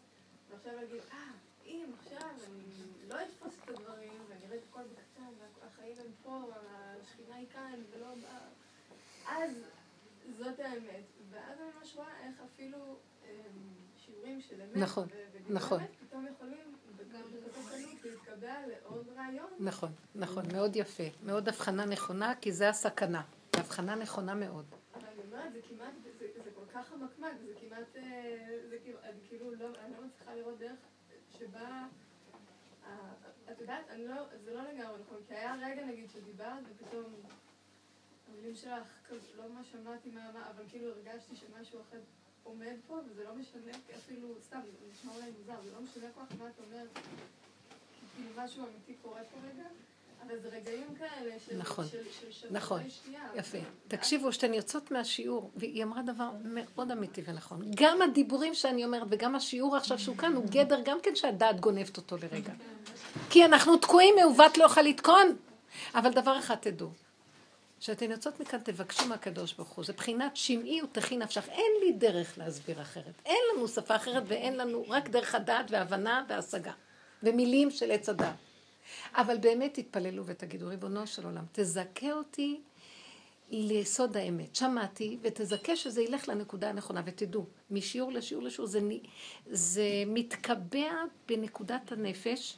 ועכשיו להגיד, אה, אם עכשיו אני לא אתפוס את הדברים, ואני אראה את הכל בקטן, והחיים הם פה, השכינה היא כאן, ולא באה, אז זאת האמת. ואז אני ממש רואה איך אפילו אמ, שיעורים של אמת, נכון, נכון. פתאום יכולים. נכון, נכון, מאוד יפה. מאוד הבחנה נכונה, כי זה הסכנה. הבחנה נכונה מאוד. אבל אני אומרת, זה כמעט, כך חמקמק, זה כמעט, אה, זה כאילו, אני כאילו לא, אני לא מצליחה לראות דרך שבה, את יודעת, אני לא, זה לא לגמרי נכון, כי היה רגע נגיד שדיברת ופתאום המילים שלך, לא ממש שמעתי מה, מה, אבל כאילו הרגשתי שמשהו אחר עומד פה, וזה לא משנה, אפילו, סתם, זה נשמע אולי מוזר, זה לא משנה כל כך מה את אומרת, כי כאילו משהו אמיתי קורה פה רגע. אבל זה רגעים כאלה של, נכון, של, של נכון. יפה. תקשיבו, כשאתן יוצאות מהשיעור, והיא אמרה דבר מאוד אמיתי ונכון. גם הדיבורים שאני אומרת וגם השיעור עכשיו שהוא כאן, הוא גדר גם כן שהדעת גונבת אותו לרגע. כי אנחנו תקועים, מעוות לא יכול לתקון. אבל דבר אחד תדעו, כשאתן יוצאות מכאן תבקשו מהקדוש ברוך הוא, זה בחינת שמעי ותכי נפשך, אין לי דרך להסביר אחרת, אין לנו שפה אחרת ואין לנו רק דרך הדעת והבנה והשגה, ומילים של עץ הדעת. אבל באמת תתפללו ותגידו, ריבונו של עולם, תזכה אותי ליסוד האמת. שמעתי, ותזכה שזה ילך לנקודה הנכונה, ותדעו, משיעור לשיעור לשיעור זה, זה מתקבע בנקודת הנפש,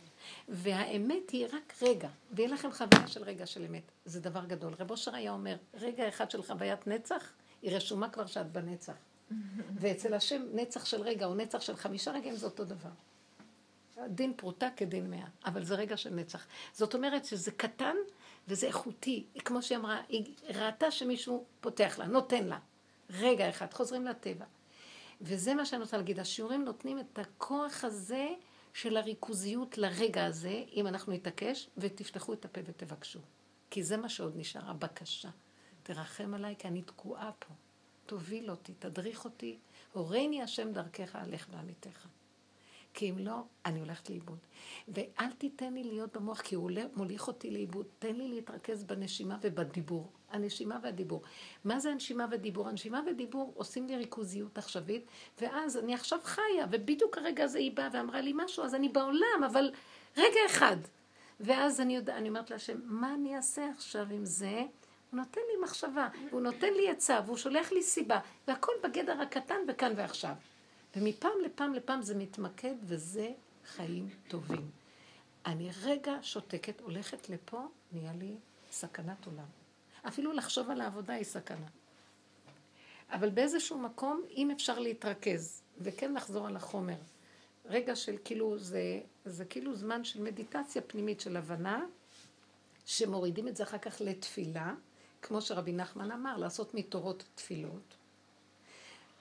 והאמת היא רק רגע, ויהיה לכם חוויה של רגע של אמת. זה דבר גדול. רב אושר היה אומר, רגע אחד של חוויית נצח, היא רשומה כבר שאת בנצח. ואצל השם נצח של רגע או נצח של חמישה רגעים זה אותו דבר. דין פרוטה כדין מאה, אבל זה רגע של נצח. זאת אומרת שזה קטן וזה איכותי. כמו שהיא אמרה, היא ראתה שמישהו פותח לה, נותן לה. רגע אחד, חוזרים לטבע. וזה מה שאני רוצה להגיד, השיעורים נותנים את הכוח הזה של הריכוזיות לרגע הזה, אם אנחנו נתעקש, ותפתחו את הפה ותבקשו. כי זה מה שעוד נשאר, הבקשה. תרחם עליי, כי אני תקועה פה. תוביל אותי, תדריך אותי. הורני השם דרכך, הלך בעמיתך. כי אם לא, אני הולכת לאיבוד. ואל תיתן לי להיות במוח, כי הוא מוליך אותי לאיבוד. תן לי להתרכז בנשימה ובדיבור. הנשימה והדיבור. מה זה הנשימה והדיבור? הנשימה והדיבור עושים לי ריכוזיות עכשווית, ואז אני עכשיו חיה, ובדיוק הרגע הזה היא באה ואמרה לי משהו, אז אני בעולם, אבל רגע אחד. ואז אני, יודע, אני אומרת להשם, מה אני אעשה עכשיו עם זה? הוא נותן לי מחשבה, הוא נותן לי עצה, והוא שולח לי סיבה, והכל בגדר הקטן וכאן ועכשיו. ומפעם לפעם לפעם זה מתמקד, וזה חיים טובים. אני רגע שותקת, הולכת לפה, נהיה לי סכנת עולם. אפילו לחשוב על העבודה היא סכנה. אבל באיזשהו מקום, אם אפשר להתרכז, וכן לחזור על החומר, רגע של כאילו, זה, זה כאילו זמן של מדיטציה פנימית של הבנה, שמורידים את זה אחר כך לתפילה, כמו שרבי נחמן אמר, לעשות מתורות תפילות.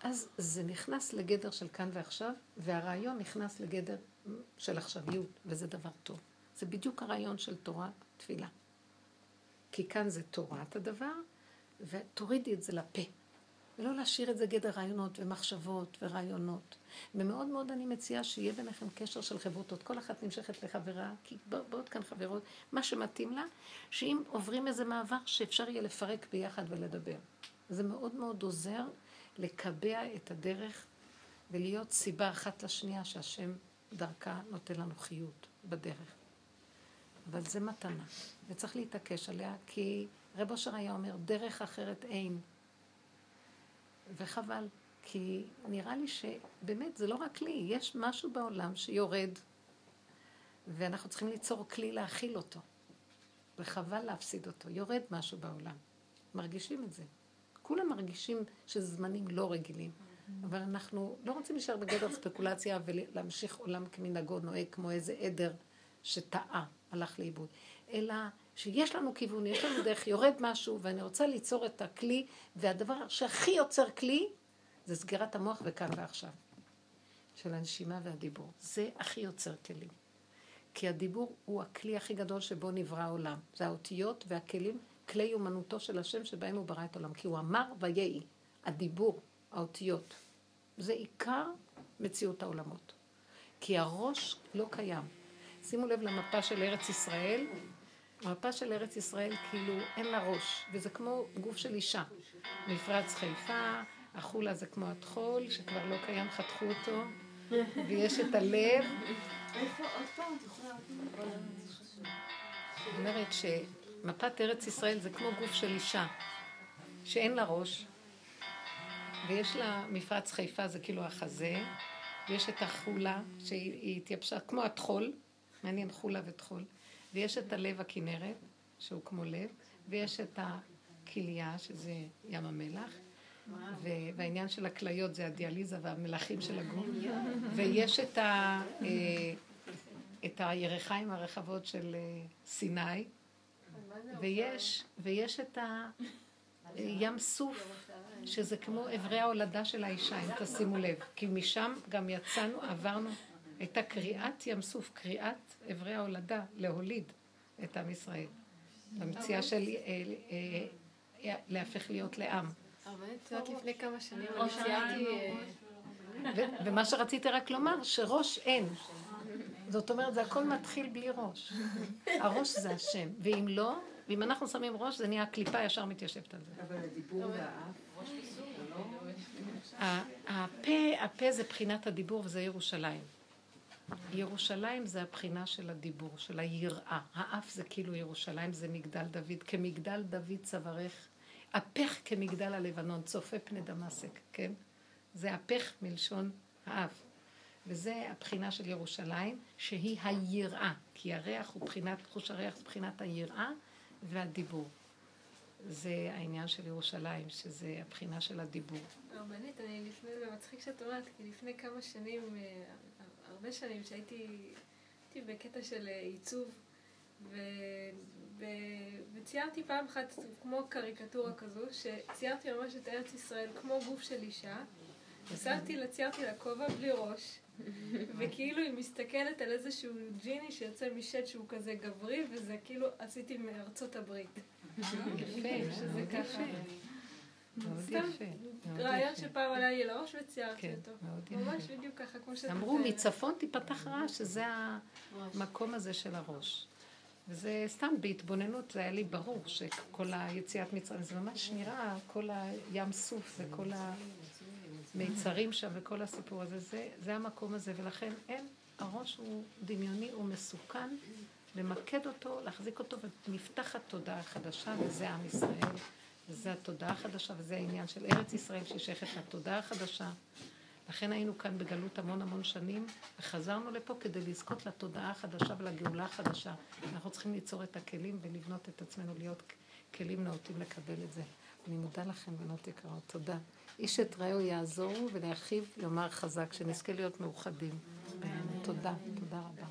אז זה נכנס לגדר של כאן ועכשיו, והרעיון נכנס לגדר של עכשוויות, וזה דבר טוב. זה בדיוק הרעיון של תורה תפילה. כי כאן זה תורת הדבר, ותורידי את זה לפה. ולא להשאיר את זה גדר רעיונות ומחשבות ורעיונות. ומאוד מאוד אני מציעה שיהיה ביניכם קשר של חברותות. כל אחת נמשכת לחברה, כי באות כאן חברות, מה שמתאים לה, שאם עוברים איזה מעבר, שאפשר יהיה לפרק ביחד ולדבר. זה מאוד מאוד עוזר לקבע את הדרך ולהיות סיבה אחת לשנייה שהשם דרכה נותן לנו חיות בדרך. אבל זה מתנה, וצריך להתעקש עליה, כי רב אושר היה אומר, דרך אחרת אין. וחבל, כי נראה לי שבאמת זה לא רק לי, יש משהו בעולם שיורד, ואנחנו צריכים ליצור כלי להכיל אותו. וחבל להפסיד אותו. יורד משהו בעולם. מרגישים את זה. כולם מרגישים שזה זמנים לא רגילים. אבל אנחנו לא רוצים להישאר בגדר ספקולציה ולהמשיך עולם כמנהגו נוהג כמו איזה עדר שטעה, הלך לאיבוד. אלא שיש לנו כיוון, יש לנו דרך, יורד משהו, ואני רוצה ליצור את הכלי, והדבר שהכי יוצר כלי, זה סגירת המוח וכאן ועכשיו. של הנשימה והדיבור. זה הכי יוצר כלים. כי הדיבור הוא הכלי הכי גדול שבו נברא העולם. זה האותיות והכלים, כלי אומנותו של השם שבהם הוא ברא את העולם. כי הוא אמר ויהי. הדיבור, האותיות. זה עיקר מציאות העולמות. כי הראש לא קיים. שימו לב למפה של ארץ ישראל. המפה של ארץ ישראל כאילו אין לה ראש, וזה כמו גוף של אישה. מפרץ חיפה, החולה זה כמו הטחול, שכבר לא קיים, חתכו אותו, ויש את הלב, זאת אומרת שמפת ארץ ישראל זה כמו גוף של אישה, שאין לה ראש, ויש לה מפרץ חיפה, זה כאילו החזה, ויש את החולה, שהיא התייבשה כמו הטחול, מעניין חולה וטחול, ויש את הלב הכנרת, שהוא כמו לב, ויש את הכליה, שזה ים המלח, והעניין של הכליות זה הדיאליזה והמלחים של הגוף, ויש את, ה, אה, את הירחיים הרחבות של אה, סיני, ויש, ויש את הים סוף, שזה כמו אברי ההולדה של האישה, אם תשימו לב, כי משם גם יצאנו, עברנו, הייתה קריאת ים סוף, קריאת אברי ההולדה, להוליד את עם ישראל. במציאה של אה, להפך להיות לעם. אבל את יודעת לפני כמה שנים אני ציירתי... אה, ומה שרציתי רק לומר, שראש אין. זאת אומרת, זה הכל מתחיל בלי ראש. הראש זה השם, ואם לא, ואם אנחנו שמים ראש, זה נהיה הקליפה ישר מתיישבת על זה. אבל הדיבור והאף, הפה, הפה זה בחינת הדיבור וזה ירושלים. ירושלים זה הבחינה של הדיבור, של היראה. האף זה כאילו ירושלים, זה מגדל דוד. כמגדל דוד צווארך הפך כמגדל הלבנון, צופה פני דמשק, כן? זה הפך מלשון האב. וזה הבחינה של ירושלים, שהיא היראה, כי הריח הוא בחינת, חוש הריח זה בחינת היראה והדיבור. זה העניין של ירושלים, שזה הבחינה של הדיבור. רבנית, אני לפני, זה מצחיק שאת אומרת, כי לפני כמה שנים, אה, הרבה שנים שהייתי בקטע של אה, עיצוב. וציירתי פעם אחת כמו קריקטורה כזו, שציירתי ממש את ארץ ישראל כמו גוף של אישה, לה, ציירתי לה כובע בלי ראש, וכאילו היא מסתכלת על איזשהו ג'יני שיוצא משט שהוא כזה גברי, וזה כאילו עשיתי מארצות הברית. יפה, שזה ככה. מאוד סתם יפה. רעיון שפעם עלה לי לראש וציירתי כן, אותו. ממש בדיוק ככה, כמו שאת אמרו. מצפון תיפתח רעש, שזה המקום הזה של הראש. וזה סתם בהתבוננות, זה היה לי ברור שכל היציאת מצרים, זה ממש נראה, כל הים סוף וכל המיצרים שם וכל הסיפור הזה, זה, זה המקום הזה, ולכן אין, הראש הוא דמיוני, הוא מסוכן, למקד אותו, להחזיק אותו, ונפתחת תודעה חדשה, וזה עם ישראל, וזה התודעה החדשה, וזה העניין של ארץ ישראל ששייכת לתודעה החדשה. לכן היינו כאן בגלות המון המון שנים, וחזרנו לפה כדי לזכות לתודעה החדשה ולגאולה החדשה. אנחנו צריכים ליצור את הכלים ולבנות את עצמנו להיות כלים נאותים לקבל את זה. אני מודה לכם, בנות יקרות, תודה. איש את רעהו יעזורו ולאחיו יאמר חזק, שנזכה להיות מאוחדים. תודה, תודה רבה.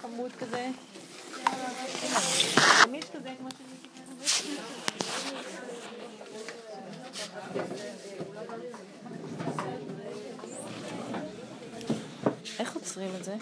חמוד כזה. איך עוצרים את זה?